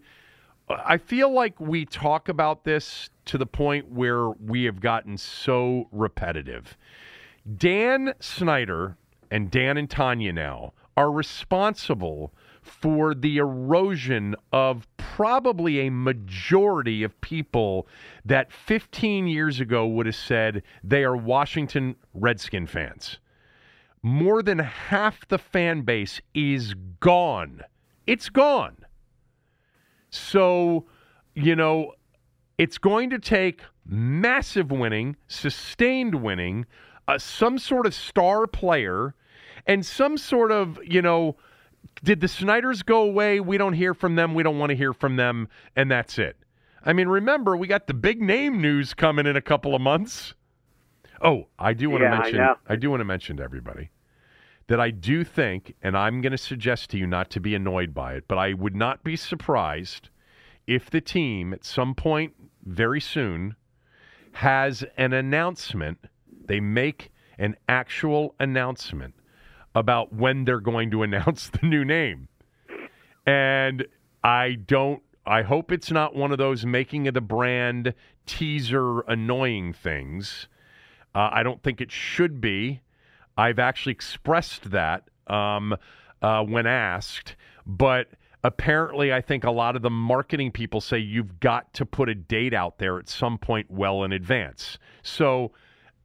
I feel like we talk about this to the point where we have gotten so repetitive. Dan Snyder and Dan and Tanya now are responsible for the erosion of probably a majority of people that 15 years ago would have said they are Washington Redskin fans. More than half the fan base is gone. It's gone. So, you know, it's going to take massive winning, sustained winning, uh, some sort of star player, and some sort of, you know, did the Snyders go away? We don't hear from them. We don't want to hear from them, and that's it. I mean, remember we got the big name news coming in a couple of months. Oh, I do want Yeah, to mention. know. I do want to mention to everybody that I do think, and I'm going to suggest to you not to be annoyed by it, but I would not be surprised if the team at some point very soon has an announcement. They make an actual announcement about when they're going to announce the new name. And I don't, I hope it's not one of those making of the brand teaser annoying things. Uh, I don't think it should be. I've actually expressed that um, uh, when asked, but apparently, I think a lot of the marketing people say you've got to put a date out there at some point well in advance. So,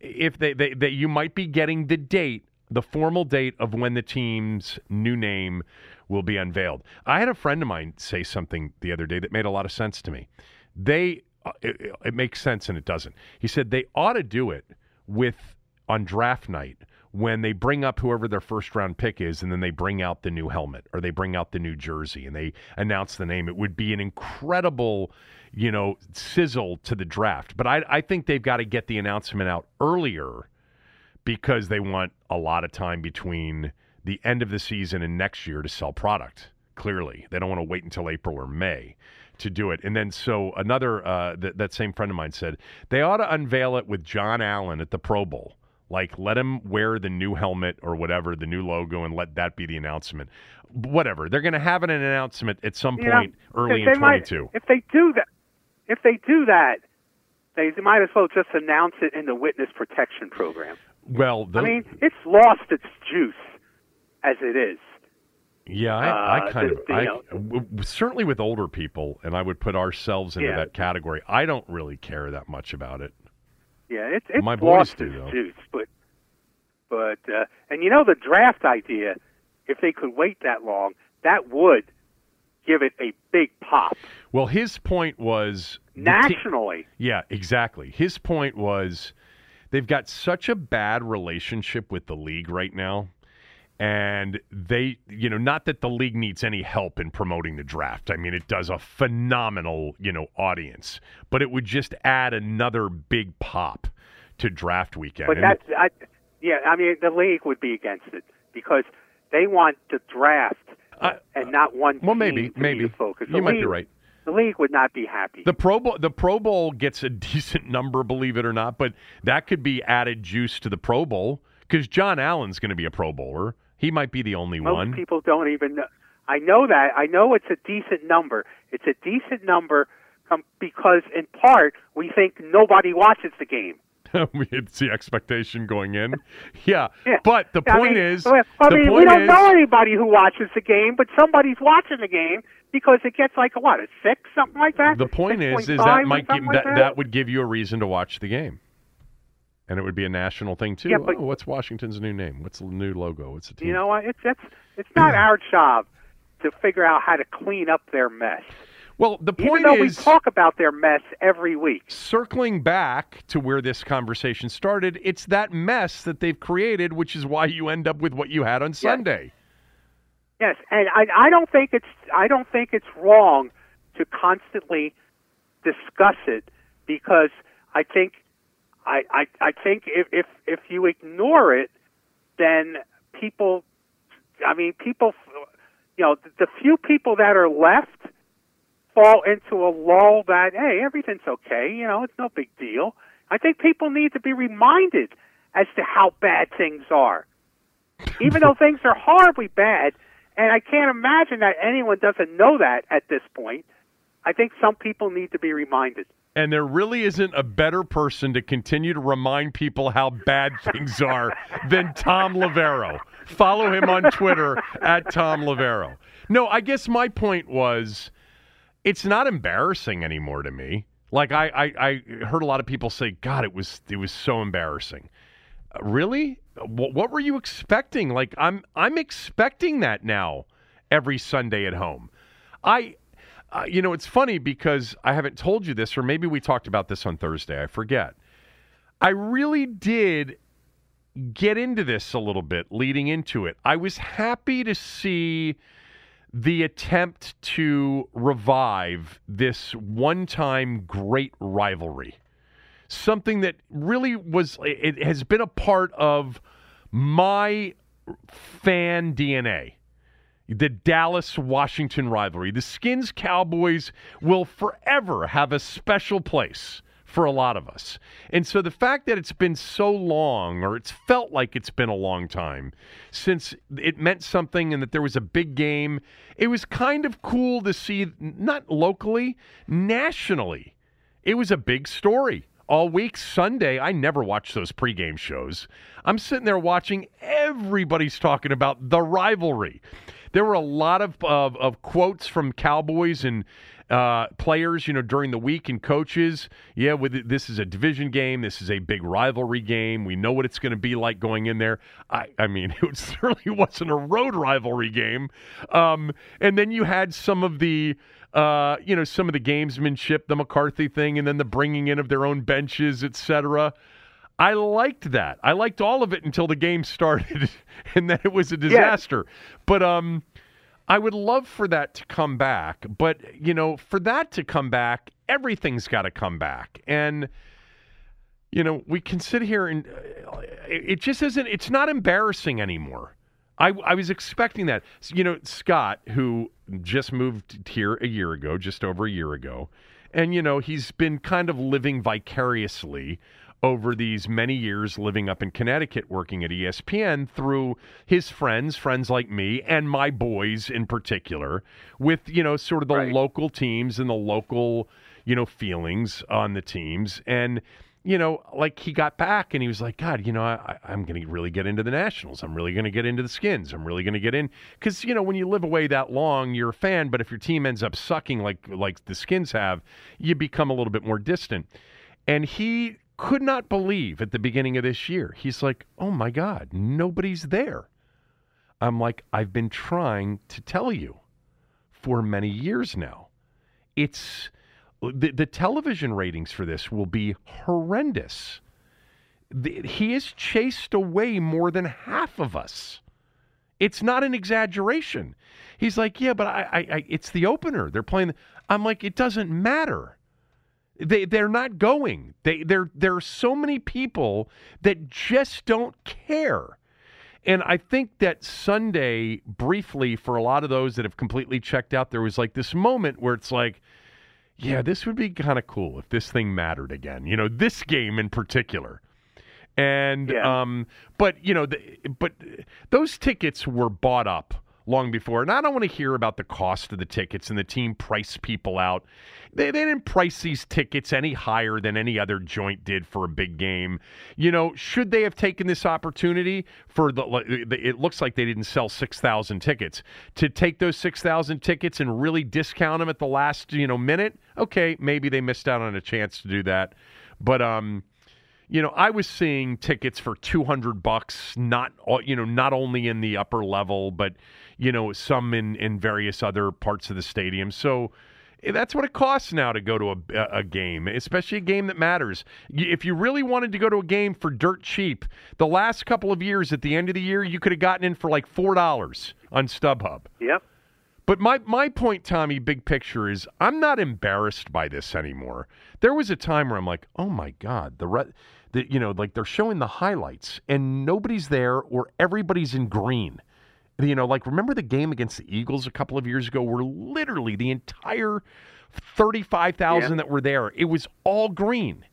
if they, they, they you might be getting the date, the formal date of when the team's new name will be unveiled. I had a friend of mine say something the other day that made a lot of sense to me. They uh, it, it makes sense and it doesn't. He said they ought to do it with on draft night when they bring up whoever their first round pick is and then they bring out the new helmet or they bring out the new jersey and they announce the name. It would be an incredible, you know, sizzle to the draft. But I, I think they've got to get the announcement out earlier because they want a lot of time between the end of the season and next year to sell product. Clearly, they don't want to wait until April or May to do it. And then, so another uh, th- that same friend of mine said they ought to unveil it with Jon Allen at the Pro Bowl. Like, let him wear the new helmet or whatever, the new logo, and let that be the announcement. Whatever. They're going to have an announcement at some You know, point early in might- 22. if they do that, if they do that, they might as well just announce it in the witness protection program. Well, the, I mean, it's lost its juice as it is. Yeah, I, I Uh, kind the- of, the, I, w- certainly with older people, and I would put ourselves into Yeah. that category. I don't really care that much about it. Yeah, it's it's My boys lost do, its though. juice, but but uh, and you know the draft idea, if they could wait that long, that would give it a big pop Well, his point was te- nationally. yeah, exactly. His point was they've got such a bad relationship with the league right now. And they, you know, not that the league needs any help in promoting the draft. I mean, it does a phenomenal, you know, audience, but it would just add another big pop to draft weekend. But that's I, yeah. I mean, the league would be against it because they want the draft I- and not one. Well, team maybe, to be maybe the you might be right. The league would not be happy. The Pro Bowl, the Pro Bowl gets a decent number, believe it or not, but that could be added juice to the Pro Bowl because Jon Allen's going to be a Pro Bowler. He might be the only Most one. people don't even know. I know that. I know it's a decent number. It's a decent number um, because, in part, we think nobody watches the game. it's the expectation going in. Yeah, Yeah. but the I point mean, is, I the mean, we don't is, know anybody who watches the game, but somebody's watching the game because it gets like a what, a six, something like that. the point is, is that might give, like that, that would give you a reason to watch the game, and it would be a national thing too. Yeah, but- oh, what's Washington's new name? What's the new logo? What's the team? You know what? It's it's it's not our job to figure out how to clean up their mess. well, the Even point though is, we talk about their mess every week. circling back to where this conversation started, it's that mess that they've created, which is why you end up with what you had on Sunday. Yes, and I, I don't think it's I don't think it's wrong to constantly discuss it because I think I, I, I think if, if if you ignore it, then people, I mean, people, you know, the, the few people that are left fall into a lull that hey, everything's okay, you know, it's no big deal. I think people need to be reminded as to how bad things are, even though things are horribly bad. And I can't imagine that anyone doesn't know that at this point. I think some people need to be reminded. And there really isn't a better person to continue to remind people how bad things are than Thom Loverro. Follow him on Twitter at Thom Loverro. No, I guess my point was it's not embarrassing anymore to me. Like I, I, I heard a lot of people say, God, it was it was so embarrassing. Uh, really? What, what were you expecting? Like I'm I'm expecting that now every Sunday at home. I uh, you know, it's funny because I haven't told you this, or maybe we talked about this on Thursday. I forget. I really did get into this a little bit leading into it. I was happy to see the attempt to revive this one time great rivalry. Something that really was, it has been a part of my fan DNA. The Dallas Washington rivalry. The Skins Cowboys will forever have a special place for a lot of us. And so the fact that it's been so long, or it's felt like it's been a long time since it meant something and that there was a big game, it was kind of cool to see, not locally, nationally. It was a big story. All week Sunday, I never watch those pregame shows. I'm sitting there watching everybody's talking about the rivalry. There were a lot of, of, of quotes from Cowboys and uh, players, you know, during the week and coaches. Yeah, with this is a division game. This is a big rivalry game. We know what it's going to be like going in there. I, I mean, it certainly wasn't a road rivalry game. Um, and then you had some of the. Uh, you know some of the gamesmanship, the McCarthy thing, and then the bringing in of their own benches, etc. I liked that. I liked all of it until the game started, and then it was a disaster. Yeah. But um, I would love for that to come back, but you know, for that to come back, everything's got to come back. And you know, we can sit here and uh, it just isn't it's not embarrassing anymore. I, I was expecting that. You know, Scott, who just moved here a year ago, just over a year ago, and you know, he's been kind of living vicariously over these many years living up in Connecticut, working at ESPN through his friends, friends like me, and my boys in particular, with, you know, sort of the right. local teams and the local, you know, feelings on the teams. And, you know, like he got back and he was like, God, you know, I, am going to really get into the Nationals. I'm really going to get into the Skins. I'm really going to get in because you know when you live away that long, you're a fan. But if your team ends up sucking like like the Skins have, you become a little bit more distant. And he could not believe at the beginning of this year. He's like, oh my God, nobody's there. I'm like, I've been trying to tell you for many years now. It's the, the television ratings for this will be horrendous. The, he has chased away more than half of us. It's not an exaggeration. He's like, yeah, but I, I, I it's the opener. They're playing. I'm like, it doesn't matter. They they're not going. They there there are so many people that just don't care. And I think that Sunday, briefly, for a lot of those that have completely checked out, there was like this moment where it's like, yeah, this would be kind of cool if this thing mattered again. You know, this game in particular. And yeah. um, but you know, the, but those tickets were bought up long before. And I don't want to hear about the cost of the tickets and the team price people out. They, they didn't price these tickets any higher than any other joint did for a big game. You know, should they have taken this opportunity for the? It looks like they didn't sell six thousand tickets. To take those six thousand tickets and really discount them at the last you know minute. Okay, maybe they missed out on a chance to do that, but um you know, I was seeing tickets for 200 bucks, not you know, not only in the upper level, but you know, some in in various other parts of the stadium. So eh, that's what it costs now to go to a, a game, especially a game that matters. If you really wanted to go to a game for dirt cheap, the last couple of years at the end of the year, you could have gotten in for like four dollars on StubHub. Yep. But my, my point, Tommy, big picture is I'm not embarrassed by this anymore. There was a time where I'm like, oh my God, the, re- the you know, like they're showing the highlights and nobody's there or everybody's in green. You know, like remember the game against the Eagles a couple of years ago where literally the entire 35,000 yeah. that were there, it was all green.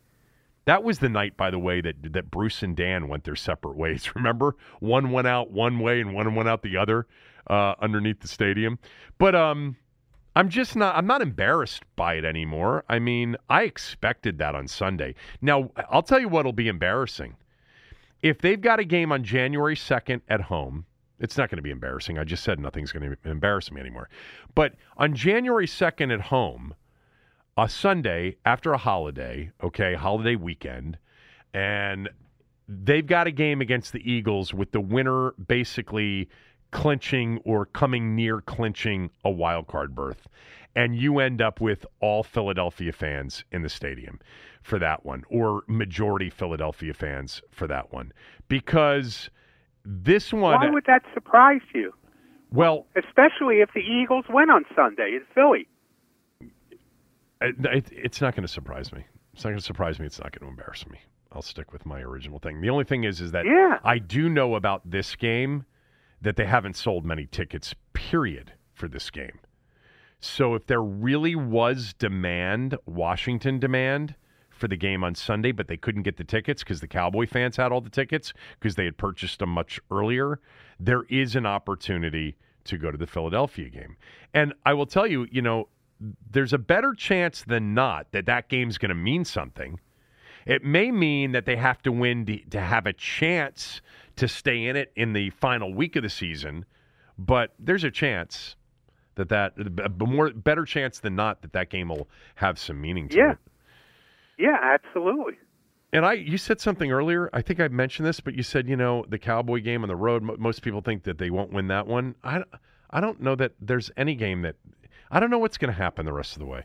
That was the night, by the way, that that Bruce and Dan went their separate ways. Remember, one went out one way and one went out the other uh, underneath the stadium. But um, I'm just not. I'm not embarrassed by it anymore. I mean, I expected that on Sunday. Now, I'll tell you what'll be embarrassing. If they've got a game on January 2nd at home it's not going to be embarrassing. I just said nothing's going to embarrass me anymore. But on January 2nd at home, a Sunday after a holiday, okay, holiday weekend, and they've got a game against the Eagles with the winner basically clinching or coming near clinching a wild card berth. And you end up with all Philadelphia fans in the stadium for that one, or majority Philadelphia fans for that one. Because this one. Why would that surprise you? Well, especially if the Eagles win on Sunday in Philly. It, it's not going to surprise me. It's not going to surprise me. It's not going to embarrass me. I'll stick with my original thing. The only thing is, is that yeah. I do know about this game that they haven't sold many tickets. Period for this game. So if there really was demand, Washington demand for the game on Sunday, but they couldn't get the tickets because the Cowboy fans had all the tickets because they had purchased them much earlier, there is an opportunity to go to the Philadelphia game. And I will tell you, you know, there's a better chance than not that that game's going to mean something. It may mean that they have to win to, to have a chance to stay in it in the final week of the season, but there's a chance that that a more better chance than not that that game will have some meaning to yeah. it. Yeah, absolutely. And I, you said something earlier. I think I mentioned this, but you said, you know, the Cowboy game on the road. Most people think that they won't win that one. I, I don't know that there's any game that I don't know what's going to happen the rest of the way.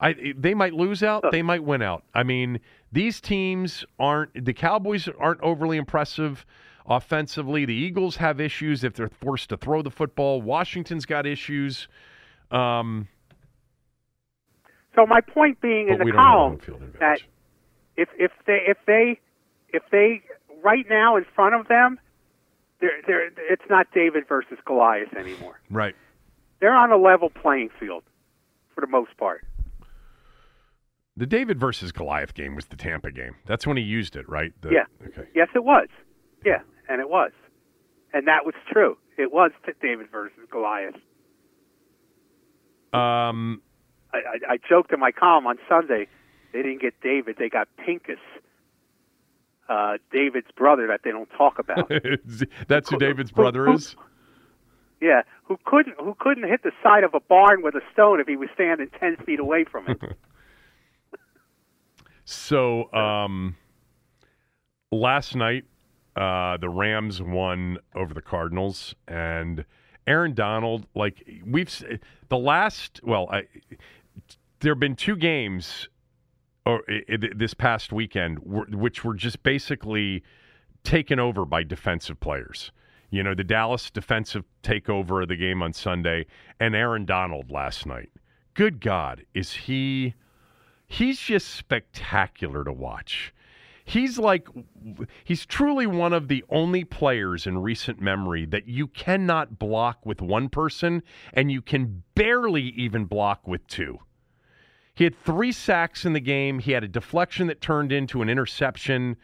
I they might lose out, they might win out. I mean, these teams aren't the Cowboys aren't overly impressive offensively. The Eagles have issues if they're forced to throw the football. Washington's got issues. Um, so my point being in the column that if if they if they if they right now in front of them, they're, they're, it's not David versus Goliath anymore. Right. They're on a level playing field for the most part. The David versus Goliath game was the Tampa game. That's when he used it, right? The, yeah. Okay. Yes, it was. Yeah, and it was, and that was true. It was David versus Goliath. Um, I, I, I joked in my column on Sunday. They didn't get David; they got Pincus, uh, David's brother that they don't talk about. That's who David's brother is. Yeah, who couldn't who couldn't hit the side of a barn with a stone if he was standing ten feet away from it. So um, last night, uh, the Rams won over the Cardinals, and Aaron Donald, like we've the last, well, I, there have been two games uh, or this past weekend which were just basically taken over by defensive players. You know, the Dallas defensive takeover of the game on Sunday, and Aaron Donald last night. Good God, is he? he's just spectacular to watch. He's like, he's truly one of the only players in recent memory that you cannot block with one person and you can barely even block with two. He had three sacks in the game. He had a deflection that turned into an interception.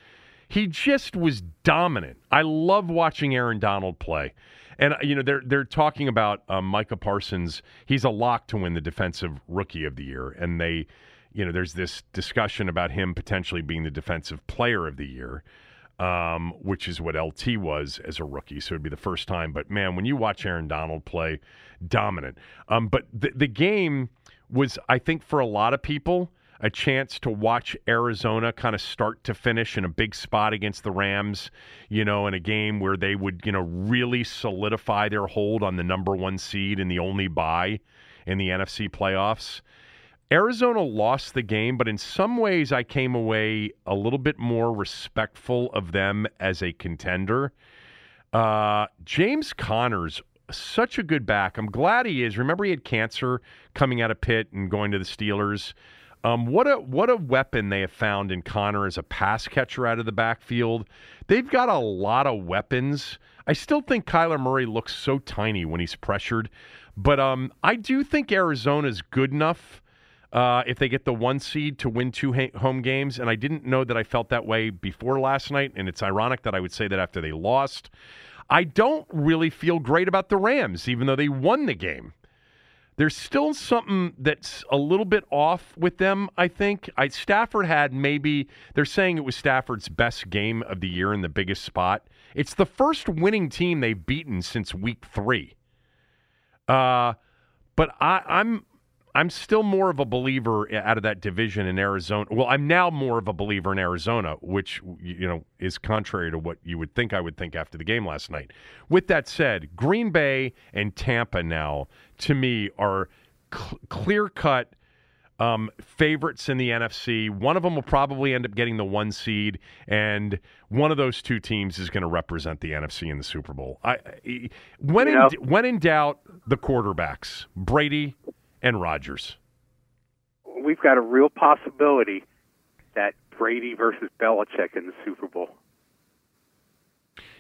He just was dominant. I love watching Aaron Donald play. And you know they're they're talking about um, Micah Parsons. He's a lock to win the defensive rookie of the year, and they you know, there's this discussion about him potentially being the defensive player of the year, um, which is what LT was as a rookie. So it'd be the first time. But man, when you watch Aaron Donald play, dominant. Um, but the, the game was, I think, for a lot of people, a chance to watch Arizona kind of start to finish in a big spot against the Rams, you know, in a game where they would, you know, really solidify their hold on the number one seed and the only bye in the NFC playoffs. Arizona lost the game, but in some ways I came away a little bit more respectful of them as a contender. Uh, James Conner's such a good back. I'm glad he is. Remember, he had cancer coming out of Pitt and going to the Steelers. Um, what a what a weapon they have found in Conner as a pass catcher out of the backfield. They've got a lot of weapons. I still think Kyler Murray looks so tiny when he's pressured, but um, I do think Arizona's good enough uh, if they get the one seed to win two ha- home games. And I didn't know that I felt that way before last night. And it's ironic that I would say that after they lost. I don't really feel great about the Rams, even though they won the game. There's still something that's a little bit off with them, I think. I, Stafford had maybe, they're saying it was Stafford's best game of the year in the biggest spot. It's the first winning team they've beaten since week three. Uh, but I, I'm I'm still more of a believer out of that division in Arizona. Well, I'm now more of a believer in Arizona, which you know is contrary to what you would think I would think after the game last night. With that said, Green Bay and Tampa now to me are cl- clear cut um, favorites in the NFC. One of them will probably end up getting the one seed, and one of those two teams is going to represent the NFC in the Super Bowl. I, when in, when in doubt, the quarterbacks Brady and Rodgers. We've got a real possibility that Brady versus Belichick in the Super Bowl.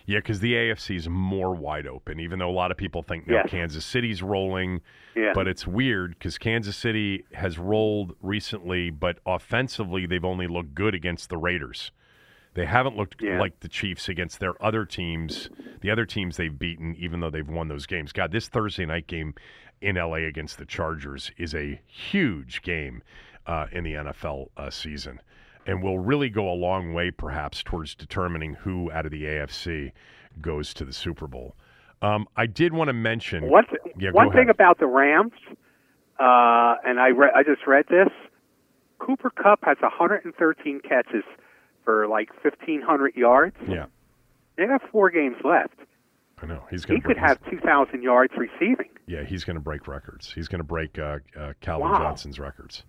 Yeah, because the AFC is more wide open, even though a lot of people think now yes. Kansas City's rolling. Yeah. But it's weird because Kansas City has rolled recently, but offensively, they've only looked good against the Raiders. They haven't looked yeah. like the Chiefs against their other teams, the other teams they've beaten, even though they've won those games. God, this Thursday night game in LA against the Chargers is a huge game uh, in the NFL uh, season and will really go a long way, perhaps, towards determining who out of the AFC goes to the Super Bowl. Um, I did want to mention one, th- yeah, one thing about the Rams, uh, and I re- I just read this. Cooper Kupp has 113 catches for like 1,500 yards. Yeah, they have four games left. I know he's going. He could have 2,000 yards receiving. Yeah, he's going to break records. He's going to break uh, uh, Calvin wow. Johnson's records.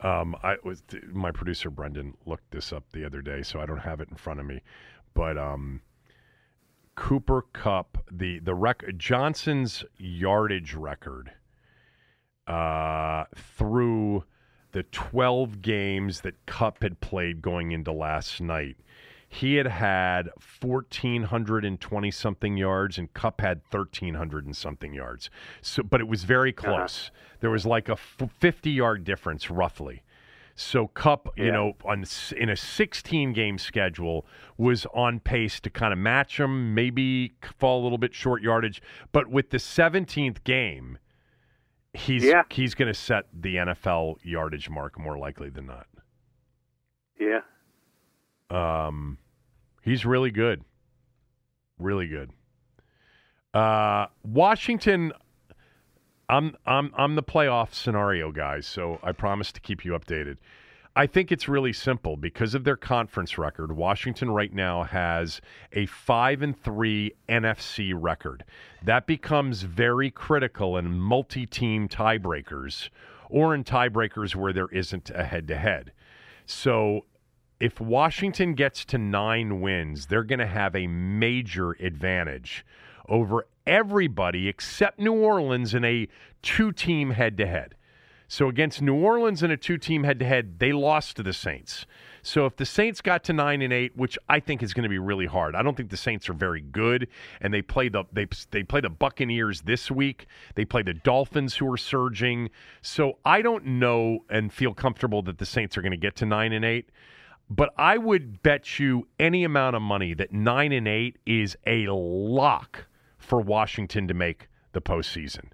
Um, I was my producer Brendan looked this up the other day, so I don't have it in front of me. But um, Cooper Kupp the the rec- Johnson's yardage record uh, through the 12 games that Kupp had played going into last night he had had 1,420 something yards, and Kupp had 1,300 and something yards. So, but it was very uh-huh. close. Uh-huh. There was like a 50 yard difference, roughly. So yeah. you know, on in a 16 game schedule, was on pace to kind of match him, maybe fall a little bit short yardage. But with the 17th game, he's yeah. he's going to set the NFL yardage mark more likely than not. Yeah. Um, he's really good, really good. Uh, Washington. I'm I'm I'm the playoff scenario guys, so I promise to keep you updated. I think it's really simple because of their conference record. Washington right now has a 5 and 3 NFC record. That becomes very critical in multi-team tiebreakers or in tiebreakers where there isn't a head-to-head. So if Washington gets to nine wins, they're going to have a major advantage over everybody except New Orleans in a two team head to head. So against New Orleans in a two team head to head, they lost to the Saints. So if the Saints got to nine and eight, which I think is going to be really hard, I don't think the Saints are very good, and they play the they they play the Buccaneers this week. They play the Dolphins, who are surging. So I don't know and feel comfortable that the Saints are going to get to nine and eight. But I would bet you any amount of money that nine and eight is a lock for Washington to make the postseason.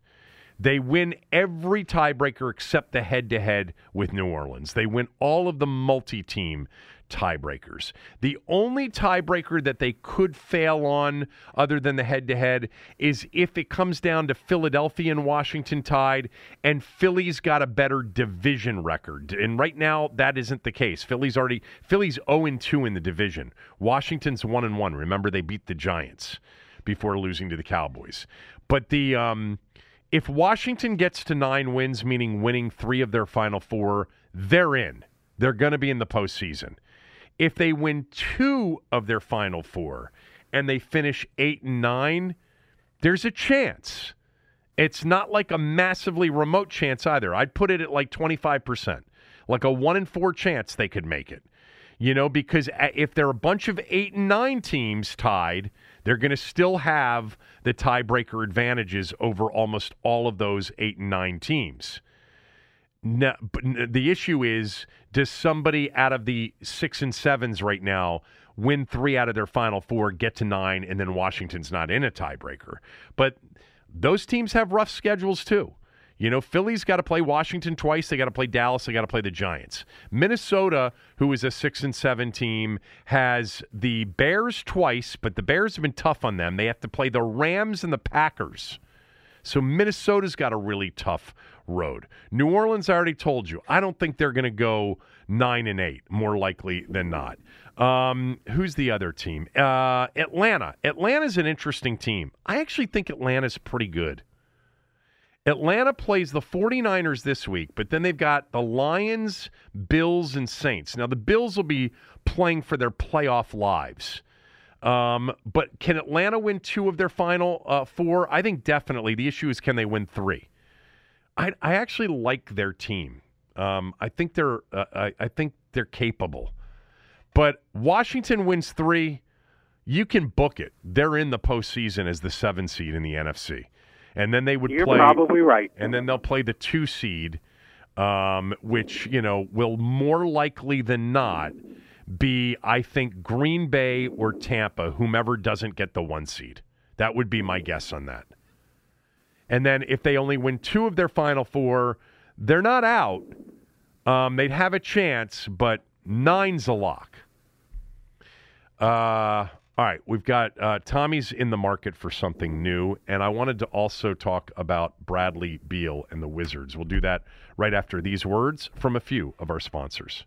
They win every tiebreaker except the head to head with New Orleans. They win all of the multi team tiebreakers. The only tiebreaker that they could fail on, other than the head to head, is if it comes down to Philadelphia and Washington tied, and Philly's got a better division record. And right now, that isn't the case. Philly's already Philly's 0 2 in the division. Washington's 1 1. Remember, they beat the Giants before losing to the Cowboys. But the um, if Washington gets to nine wins, meaning winning three of their final four, they're in. They're going to be in the postseason. If they win two of their final four and they finish eight and nine, there's a chance. It's not like a massively remote chance either. I'd put it at like 25%, like a one in four chance they could make it. You know, because uh, if there are a bunch of eight and nine teams tied, they're going to still have the tiebreaker advantages over almost all of those eight and nine teams. No, but the issue is does somebody out of the six and sevens right now win three out of their final four, get to nine, and then Washington's not in a tiebreaker? But those teams have rough schedules too. You know, Philly's got to play Washington twice. They got to play Dallas. They got to play the Giants. Minnesota, who is a six and seven team, has the Bears twice, but the Bears have been tough on them. They have to play the Rams and the Packers. So Minnesota's got a really tough road. New Orleans, I already told you, I don't think they're going to go nine and eight, more likely than not. Um, who's the other team? Uh, Atlanta. Atlanta's an interesting team. I actually think Atlanta's pretty good. Atlanta plays the 49ers this week, but then they've got the Lions, Bills, and Saints. Now, the Bills will be playing for their playoff lives. Um, but can Atlanta win two of their final uh, four? I think definitely. The issue is can they win three? I, I actually like their team. Um, I think they're uh, I, I think they're capable. But Washington wins three, you can book it. They're in the postseason as the seven seed in the NFC, and then they would You're play. probably right. And then they'll play the two seed, um, which you know will more likely than not be, I think, Green Bay or Tampa, whomever doesn't get the one seed. That would be my guess on that. And then if they only win two of their final four, they're not out. Um, they'd have a chance, but nine's a lock. Uh, all right, we've got uh, Tommy's in the market for something new, and I wanted to also talk about Bradley Beal and the Wizards. We'll do that right after these words from a few of our sponsors.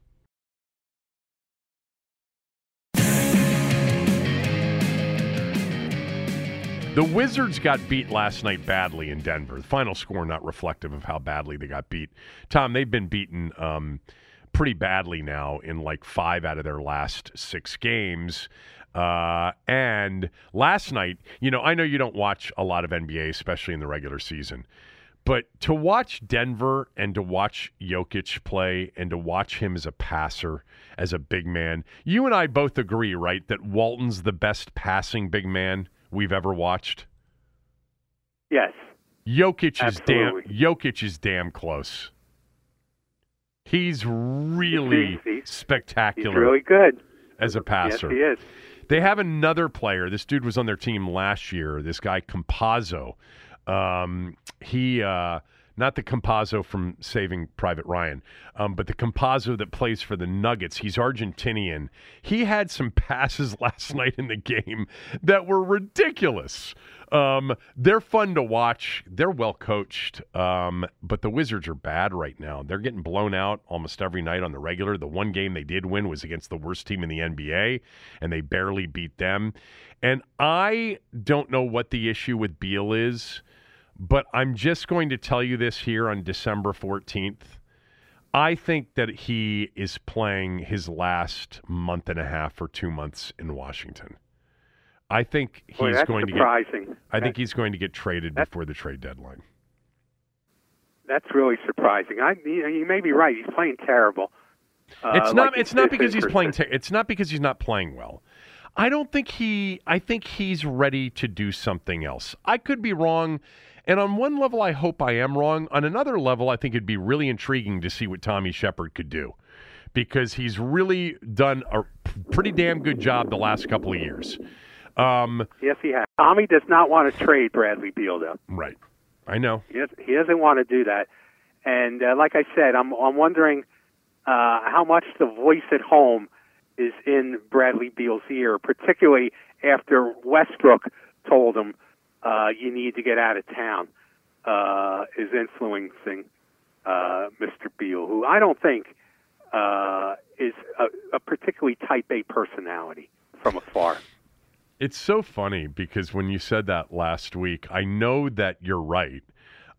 The Wizards got beat last night badly in Denver. The final score not reflective of how badly they got beat. Thom, they've been beaten um, pretty badly now in like five out of their last six games. Uh, and last night, you know, I know you don't watch a lot of NBA, especially in the regular season, but to watch Denver and to watch Jokic play and to watch him as a passer, as a big man, you and I both agree, right, that Walton's the best passing big man we've ever watched. Yes. Jokic is damn Jokic is damn close. He's really He's- he's- spectacular He's really good. as a passer. Yes, he is. They have another player. This dude was on their team last year. This guy Campazzo. Um, he uh, not the Campazzo from Saving Private Ryan, um, but the Campazzo that plays for the Nuggets. He's Argentinian. He had some passes last night in the game that were ridiculous. Um, they're fun to watch. They're well coached, um, but the Wizards are bad right now. They're getting blown out almost every night on the regular. The one game they did win was against the worst team in the NBA, and they barely beat them. And I don't know what the issue with Beal is, but I'm just going to tell you this here on December 14th. I think that he is playing his last month and a half or two months in Washington. I think he's Boy, that's going to get. surprising. I think he's going to get traded before the trade deadline. That's really surprising. I, you, you may be right. He's playing terrible. Uh, it's not. like it's not because he's playing. Ter- it's not because he's not playing well. I don't think he. I think he's ready to do something else. I could be wrong, and on one level, I hope I am wrong. On another level, I think it'd be really intriguing to see what Tommy Sheppard could do, because he's really done a pretty damn good job the last couple of years. Um, Yes, he has. Tommy does not want to trade Bradley Beal, though. right. I know. He, does, he doesn't want to do that. And uh, like I said, I'm I'm wondering uh, how much the voice at home is in Bradley Beal's ear, particularly after Westbrook told him uh, you need to get out of town. Uh, is influencing uh, Mr. Beal, who I don't think uh, is a, a particularly Type A personality from afar. It's so funny because when you said that last week, I know that you're right.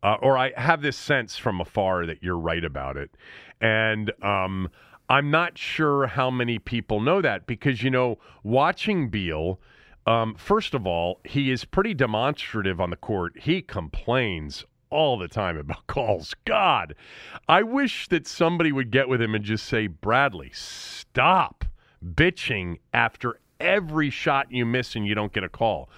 Uh, or I have this sense from afar that you're right about it. And um, I'm not sure how many people know that because, you know, watching Beal, um, first of all, he is pretty demonstrative on the court. He complains all the time about calls. God, I wish that somebody would get with him and just say, Bradley, stop bitching after every shot you miss and you don't get a call.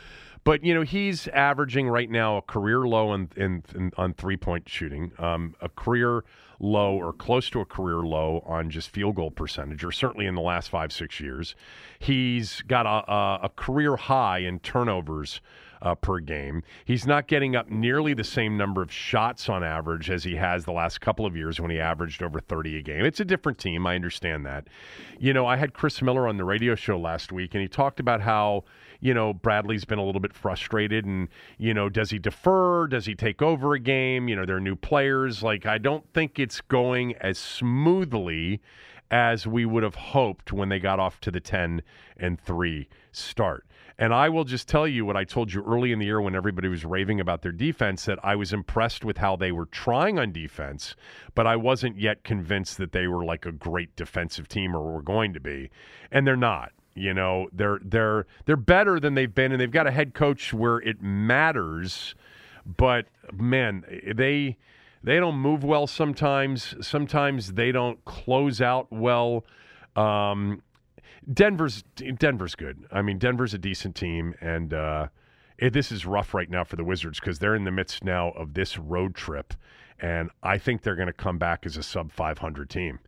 But you know he's averaging right now a career low in, in, in on three point shooting, um, a career low or close to a career low on just field goal percentage, or certainly in the last five six years. He's got a, a, a career high in turnovers uh, per game. He's not getting up nearly the same number of shots on average as he has the last couple of years when he averaged over 30 a game. It's a different team. I understand that. You know, I had Chris Miller on the radio show last week, and he talked about how you know, Bradley's been a little bit frustrated and, you know, does he defer? Does he take over a game? You know, there are new players. Like, I don't think it's going as smoothly as we would have hoped when they got off to the 10 and 3 start. And I will just tell you what I told you early in the year when everybody was raving about their defense that I was impressed with how they were trying on defense, but I wasn't yet convinced that they were like a great defensive team or were going to be. And they're not. You know, they're they're they're better than they've been, and they've got a head coach where it matters. But man, they they don't move well sometimes. Sometimes they don't close out well. Um, Denver's Denver's good. I mean, Denver's a decent team, and uh, it, this is rough right now for the Wizards because they're in the midst now of this road trip, and I think they're going to come back as a sub 500 team.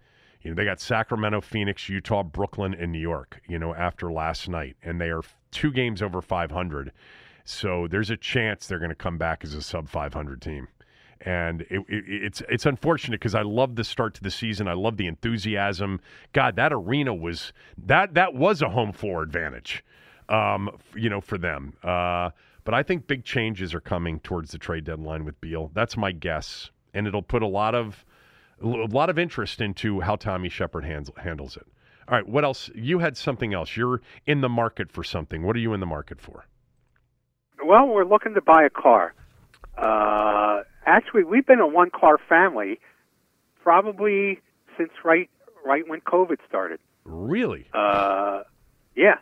You know, they got Sacramento, Phoenix, Utah, Brooklyn, and New York, you know, after last night, and they are two games over 500. So there's a chance they're going to come back as a sub 500 team. And it, it, it's it's unfortunate because I love the start to the season. I love the enthusiasm. God, that arena was that that was a home floor advantage, um, you know, for them. Uh, but I think big changes are coming towards the trade deadline with Beal. That's my guess, and it'll put a lot of a lot of interest into how Tommy Sheppard handles it. All right, what else? You had something else. You're in the market for something. What are you in the market for? Well, we're looking to buy a car. Uh, actually, we've been a one-car family probably since right right when COVID started. Really? Uh, yeah,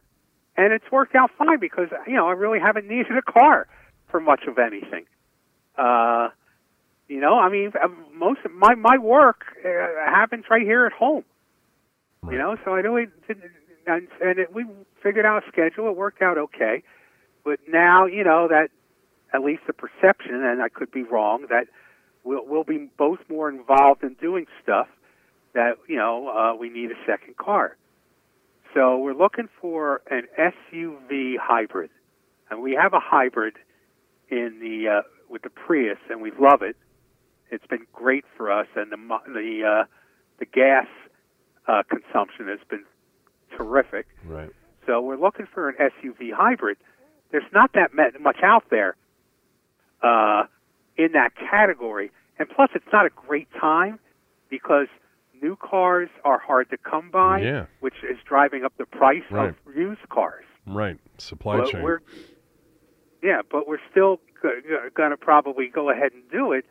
and it's worked out fine because you know I really haven't needed a car for much of anything. Uh, you know, I mean, uh, most of my my work uh, happens right here at home. Right. You know, so I really didn't, and, and it, we figured out a schedule. It worked out okay, but now you know that at least the perception, and I could be wrong, that we'll we'll be both more involved in doing stuff that you know uh, we need a second car. So we're looking for an SUV hybrid, and we have a hybrid in the uh, with the Prius, and we love it. It's been great for us, and the the uh, the gas uh, consumption has been terrific. Right. So we're looking for an SUV hybrid. There's not that much out there uh, in that category, and plus it's not a great time because new cars are hard to come by, yeah. which is driving up the price right. of used cars. Right. Supply but chain. Yeah, but we're still going to probably go ahead and do it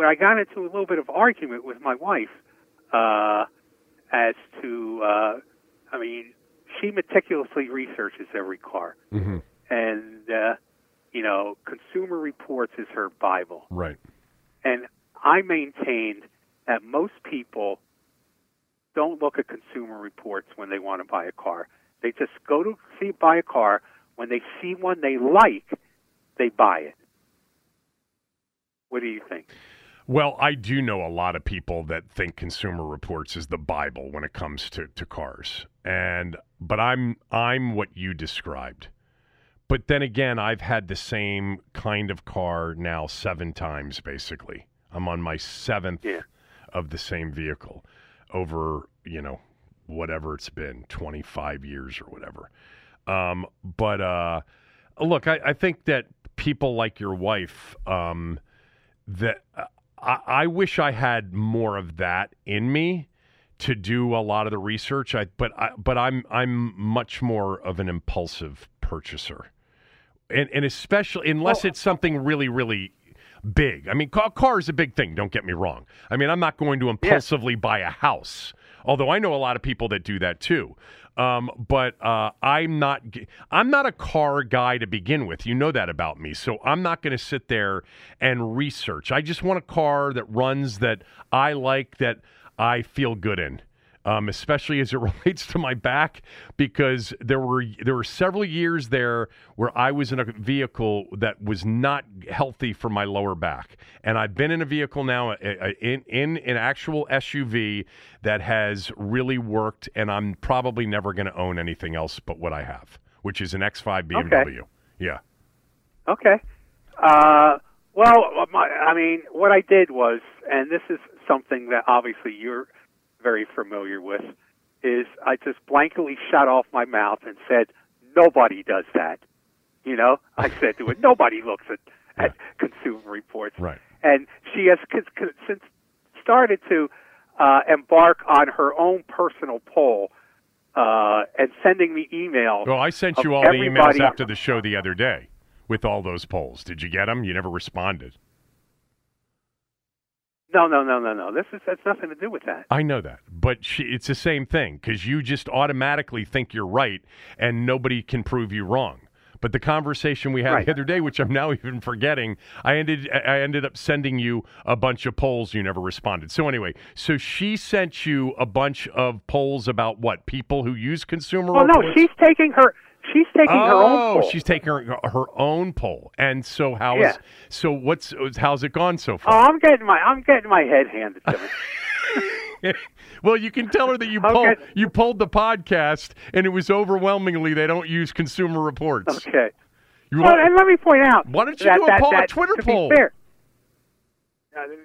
but I got into a little bit of argument with my wife uh, as to, uh, I mean, she meticulously researches every car, mm-hmm. and uh, you know, Consumer Reports is her bible. Right. And I maintained that most people don't look at Consumer Reports when they want to buy a car. They just go to see buy a car when they see one they like, they buy it. What do you think? Well, I do know a lot of people that think Consumer Reports is the Bible when it comes to, to cars. And but I'm I'm what you described. But then again, I've had the same kind of car now seven times basically. I'm on my seventh yeah. of the same vehicle over, you know, whatever it's been, 25 years or whatever. Um, but uh, look, I, I, think that people like your wife, um, that uh, I, I wish I had more of that in me to do a lot of the research. I, but I, but I'm I'm much more of an impulsive purchaser, and and especially unless well, it's something really really big. I mean, car, car is a big thing. Don't get me wrong. I mean, I'm not going to impulsively yeah. buy a house, although I know a lot of people that do that too. Um, but uh, I'm not I'm not a car guy to begin with. You know that about me. So I'm not going to sit there and research. I just want a car that runs that I like that I feel good in um, especially as it relates to my back, because there were there were several years there where I was in a vehicle that was not healthy for my lower back, and I've been in a vehicle now uh, uh, in in an actual SUV that has really worked, and I'm probably never going to own anything else but what I have, which is an X5 BMW. Okay. Yeah. Okay. Uh, well, my, I mean, what I did was, and this is something that obviously you're very familiar with, is I just blankly shut off my mouth and said, nobody does that. You know, I said to it, nobody looks at, at consumer reports. Right. And she has c- c- since started to uh, embark on her own personal poll uh, and sending me emails. Well, I sent you all the emails after the show the other day with all those polls. Did you get them? You never responded. No, no, no, no, no. This is that's nothing to do with that. I know that, but she, it's the same thing because you just automatically think you're right, and nobody can prove you wrong. But the conversation we had Right. the other day, which I'm now even forgetting, I ended I ended up sending you a bunch of polls. You never responded. So anyway, so she sent you a bunch of polls about what people who use consumer. Oh no, she's taking her she's taking her own Oh, she's taking her, her own poll. And so how is Yeah. so what's how's it gone so far? Oh. I'm getting my I'm getting my head handed to me. well, you can tell her that you Okay. pulled you pulled the podcast, and it was overwhelmingly they don't use Consumer Reports. Okay. You Well, and let me point out. Why don't you that, do a that, poll- a Twitter to poll? Be fair,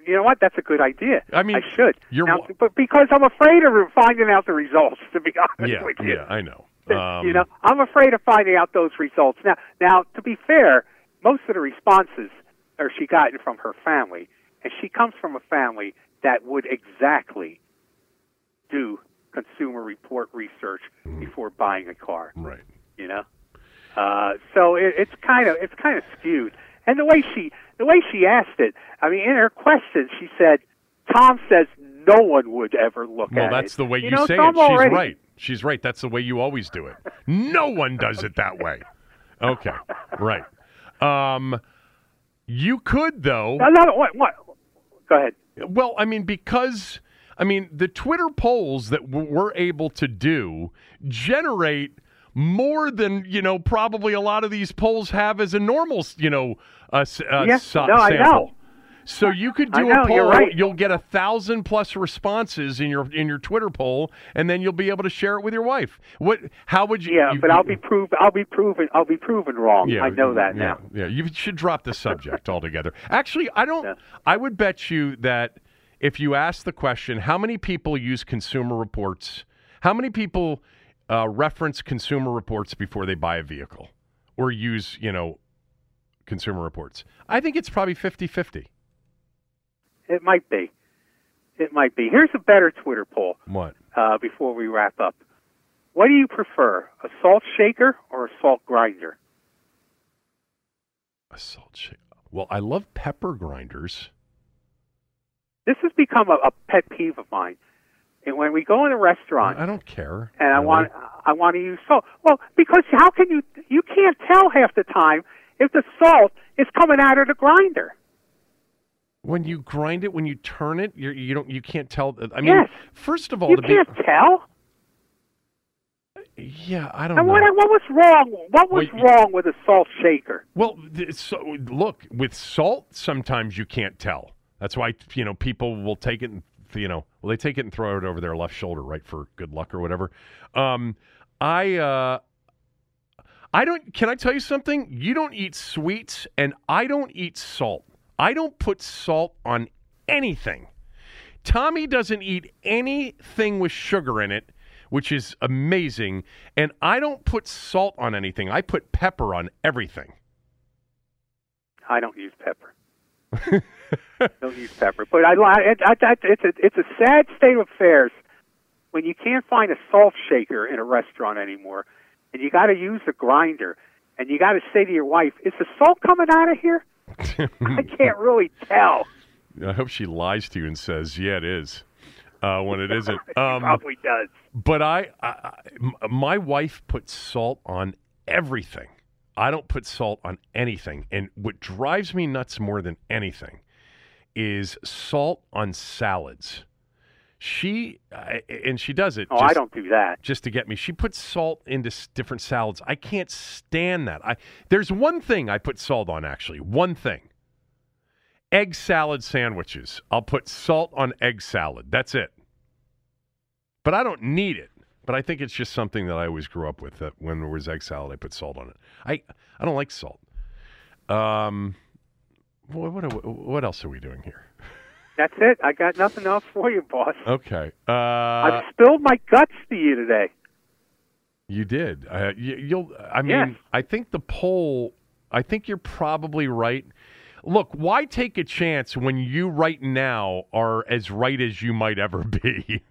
you know what? That's a good idea. I mean, I should. you're Now, but because I'm afraid of finding out the results. To be honest yeah, with you. yeah, I know. Um, you know, I'm afraid of finding out those results. Now, now to be fair, most of the responses are she gotten from her family, and she comes from a family that would exactly do consumer report research Mm-hmm. before buying a car. right. You know, uh, so it, it's kind of it's kind of skewed. And the way she the way she asked it, I mean, in her question, she said, "Thom says no one would ever look Well, at it." that's the way you, know, say so it. She's already- right. She's right. That's the way you always do it. No one does it that way. Okay, right. Um, you could though. No, no, what, what? Go ahead. Well, I mean, because I mean, the Twitter polls that we're able to do generate more than you know probably a lot of these polls have as a normal, you know, uh, s- uh, Yes, no, I sample. know. So you could do know, a poll. right. You'll get a thousand plus responses in your in your Twitter poll, and then you'll be able to share it with your wife. What? How would you? Yeah, you- but I'll be proved. I'll be proven. I'll be proven wrong. yeah, I know that yeah, now. Yeah, you should drop the subject altogether. Actually, I don't. Yeah. I would bet you that if you ask the question, how many people use Consumer Reports? How many people uh, reference Consumer Reports before they buy a vehicle or use, you know, Consumer Reports? I think it's probably 50-50. It might be. It might be. Here's a better Twitter poll What? uh, before we wrap up. What do you prefer, a salt shaker or a salt grinder? A salt shake. Well, I love pepper grinders. This has become a, a pet peeve of mine. And when we go in a restaurant I don't care. and I really. want I want to use salt, well, because how can you you can't tell half the time if the salt is coming out of the grinder. When you grind it, when you turn it, you're, you don't, you can't tell. I mean, Yes. first of all, You to can't be, tell. yeah, I don't And know. what, what was wrong? What was Wait, wrong with a salt shaker? Well, so, look, with salt, sometimes you can't tell. That's why you know people will take it and you know, well they take it and throw it over their left shoulder, right, for good luck or whatever. Um, I uh, I don't. Can I tell you something? You don't eat sweets, and I don't eat salt. I don't put salt on anything. Tommy doesn't eat anything with sugar in it, which is amazing. And I don't put salt on anything. I put pepper on everything. I don't use pepper. don't use pepper, but I, I, I, I it's a it's a sad state of affairs when you can't find a salt shaker in a restaurant anymore, and you got to use a grinder, and you got to say to your wife, "Is the salt coming out of here?" I can't really tell. I hope she lies to you and says, "Yeah, it is," uh, when it isn't. She Um, probably does. but I, my wife puts salt on everything. I don't put salt on anything. And what drives me nuts more than anything is salt on salads. She uh, and she does it. Oh, just, I don't do that. just to get me. She puts salt into s- different salads. I can't stand that. I there's one thing I put salt on actually. One thing. Egg salad sandwiches. I'll put salt on egg salad. That's it. But I don't need it. But I think it's just something that I always grew up with. That when there was egg salad, I put salt on it. I I don't like salt. Um, what, what what else are we doing here? That's it. I got nothing else for you, boss. Okay. Uh, I've spilled my guts to you today. You did. Uh, you, you'll. I mean, Yes. I think the poll. I think you're probably right. Look, why take a chance when you right now are as right as you might ever be?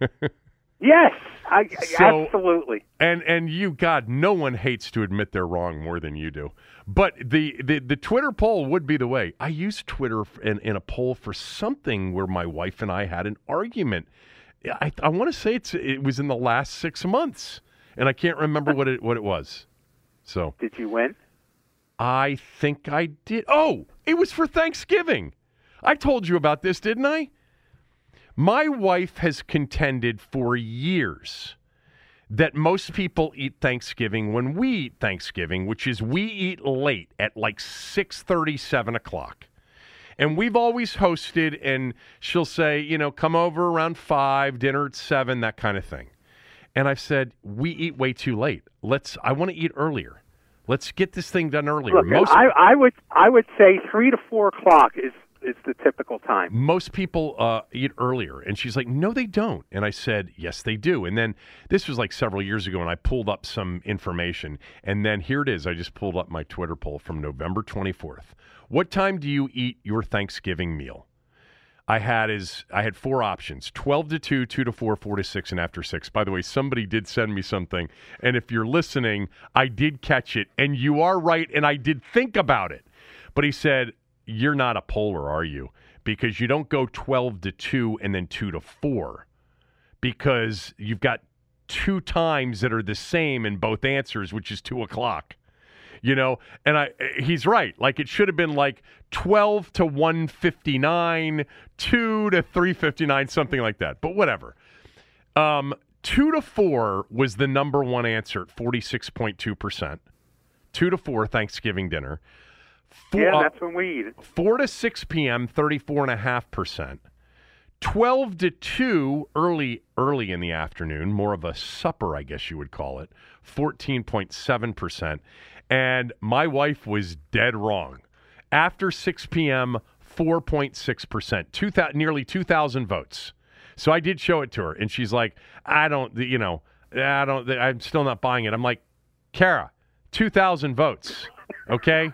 Yes, I, So- absolutely. and and you, God, no one hates to admit they're wrong more than you do. But the the, the Twitter poll would be the way. I used Twitter in, in a poll for something where my wife and I had an argument. I, I want to say it's it was in the last six months, and I can't remember what it what it was. So. Did you win? I think I did. Oh, it was for Thanksgiving. I told you about this, didn't I? My wife has contended for years that most people eat Thanksgiving when we eat Thanksgiving, which is we eat late at like 6:30, 7 o'clock. And we've always hosted, and she'll say, you know, come over around five, dinner at seven, that kind of thing. And I've said, we eat way too late. Let's. I want to eat earlier. Let's get this thing done earlier. Look, I, I would I would say three to four o'clock is is the typical time. most people uh, eat earlier. And she's like, no, they don't. And I said, yes, they do. And then this was like several years ago, and I pulled up some information. And then here it is. I just pulled up my Twitter poll from November 24th. What time do you eat your Thanksgiving meal? I had is I had four options: twelve to two, two to four, four to six, and after six. By the way, somebody did send me something, and if you're listening, I did catch it, and you are right, and I did think about it. But he said, "You're not a polar, are you? Because you don't go twelve to two and then two to four, because you've got two times that are the same in both answers, which is two o'clock." you know? And i he's right. Like it should have been like 12 to 159 2 to 359 something like that. But whatever. Um 2 to 4 was the number one answer at 46.2% 2 to 4 thanksgiving dinner Four, Yeah, uh, that's when we eat it. 4 to 6 p.m 34.5% 12 to 2 early early in the afternoon more of a supper i guess you would call it 14.7% and my wife was dead wrong. After 6 p.m 4.6% 2000, nearly 2000 votes. So i did show it to her and she's like i don't you know i don't i'm still not buying it. I'm like kara 2000 votes okay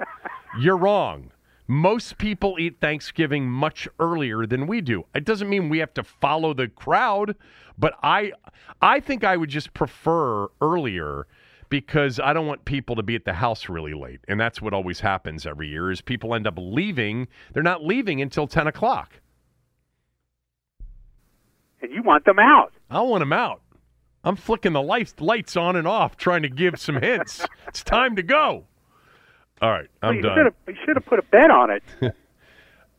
you're wrong most people eat Thanksgiving much earlier than we do. It doesn't mean we have to follow the crowd, but I I think I would just prefer earlier because I don't want people to be at the house really late. And that's what always happens every year is people end up leaving. They're not leaving until 10 o'clock. And you want them out. I want them out. I'm flicking the lights lights on and off, trying to give some hints. it's time to go. All right, I'm you done. should have you should have put a bet on it. you should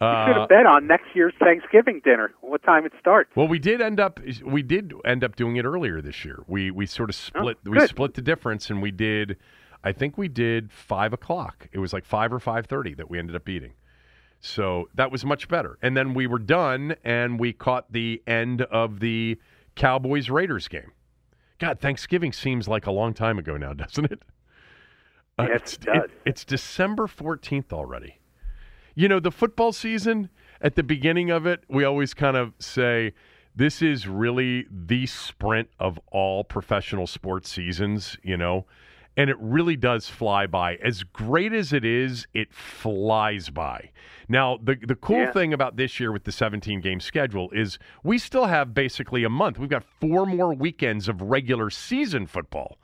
Uh, have bet on next year's Thanksgiving dinner. What time it starts? Well, we did end up we did end up doing it earlier this year. We we sort of split we Oh, good. split the difference, and we did. I think we did five o'clock. It was like five or five thirty that we ended up eating. So that was much better. And then we were done, and we caught the end of the Cowboys Raiders game. God, Thanksgiving seems like a long time ago now, doesn't it? Uh, it's, it it's December 14th already. You know, the football season, at the beginning of it, we always kind of say, this is really the sprint of all professional sports seasons, you know? And it really does fly by. As great as it is, it flies by. Now, the, the cool Yeah. thing about this year with the 17 game schedule is we still have basically a month. We've got four more weekends of regular season football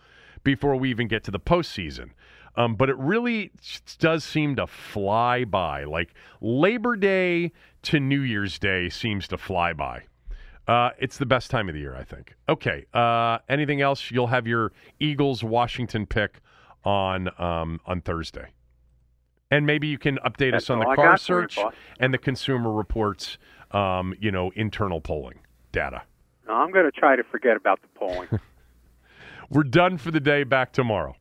before we even get to the postseason. Um, but it really does seem to fly by. Like Labor Day to New Year's Day seems to fly by. Uh, it's the best time of the year, I think. Okay. Uh, anything else? You'll have your Eagles Washington pick on um, on Thursday, and maybe you can update That's us on the car you, search and the Consumer Reports. Um, you know, internal polling data. No, I'm going to try to forget about the polling. We're done for the day. Back tomorrow.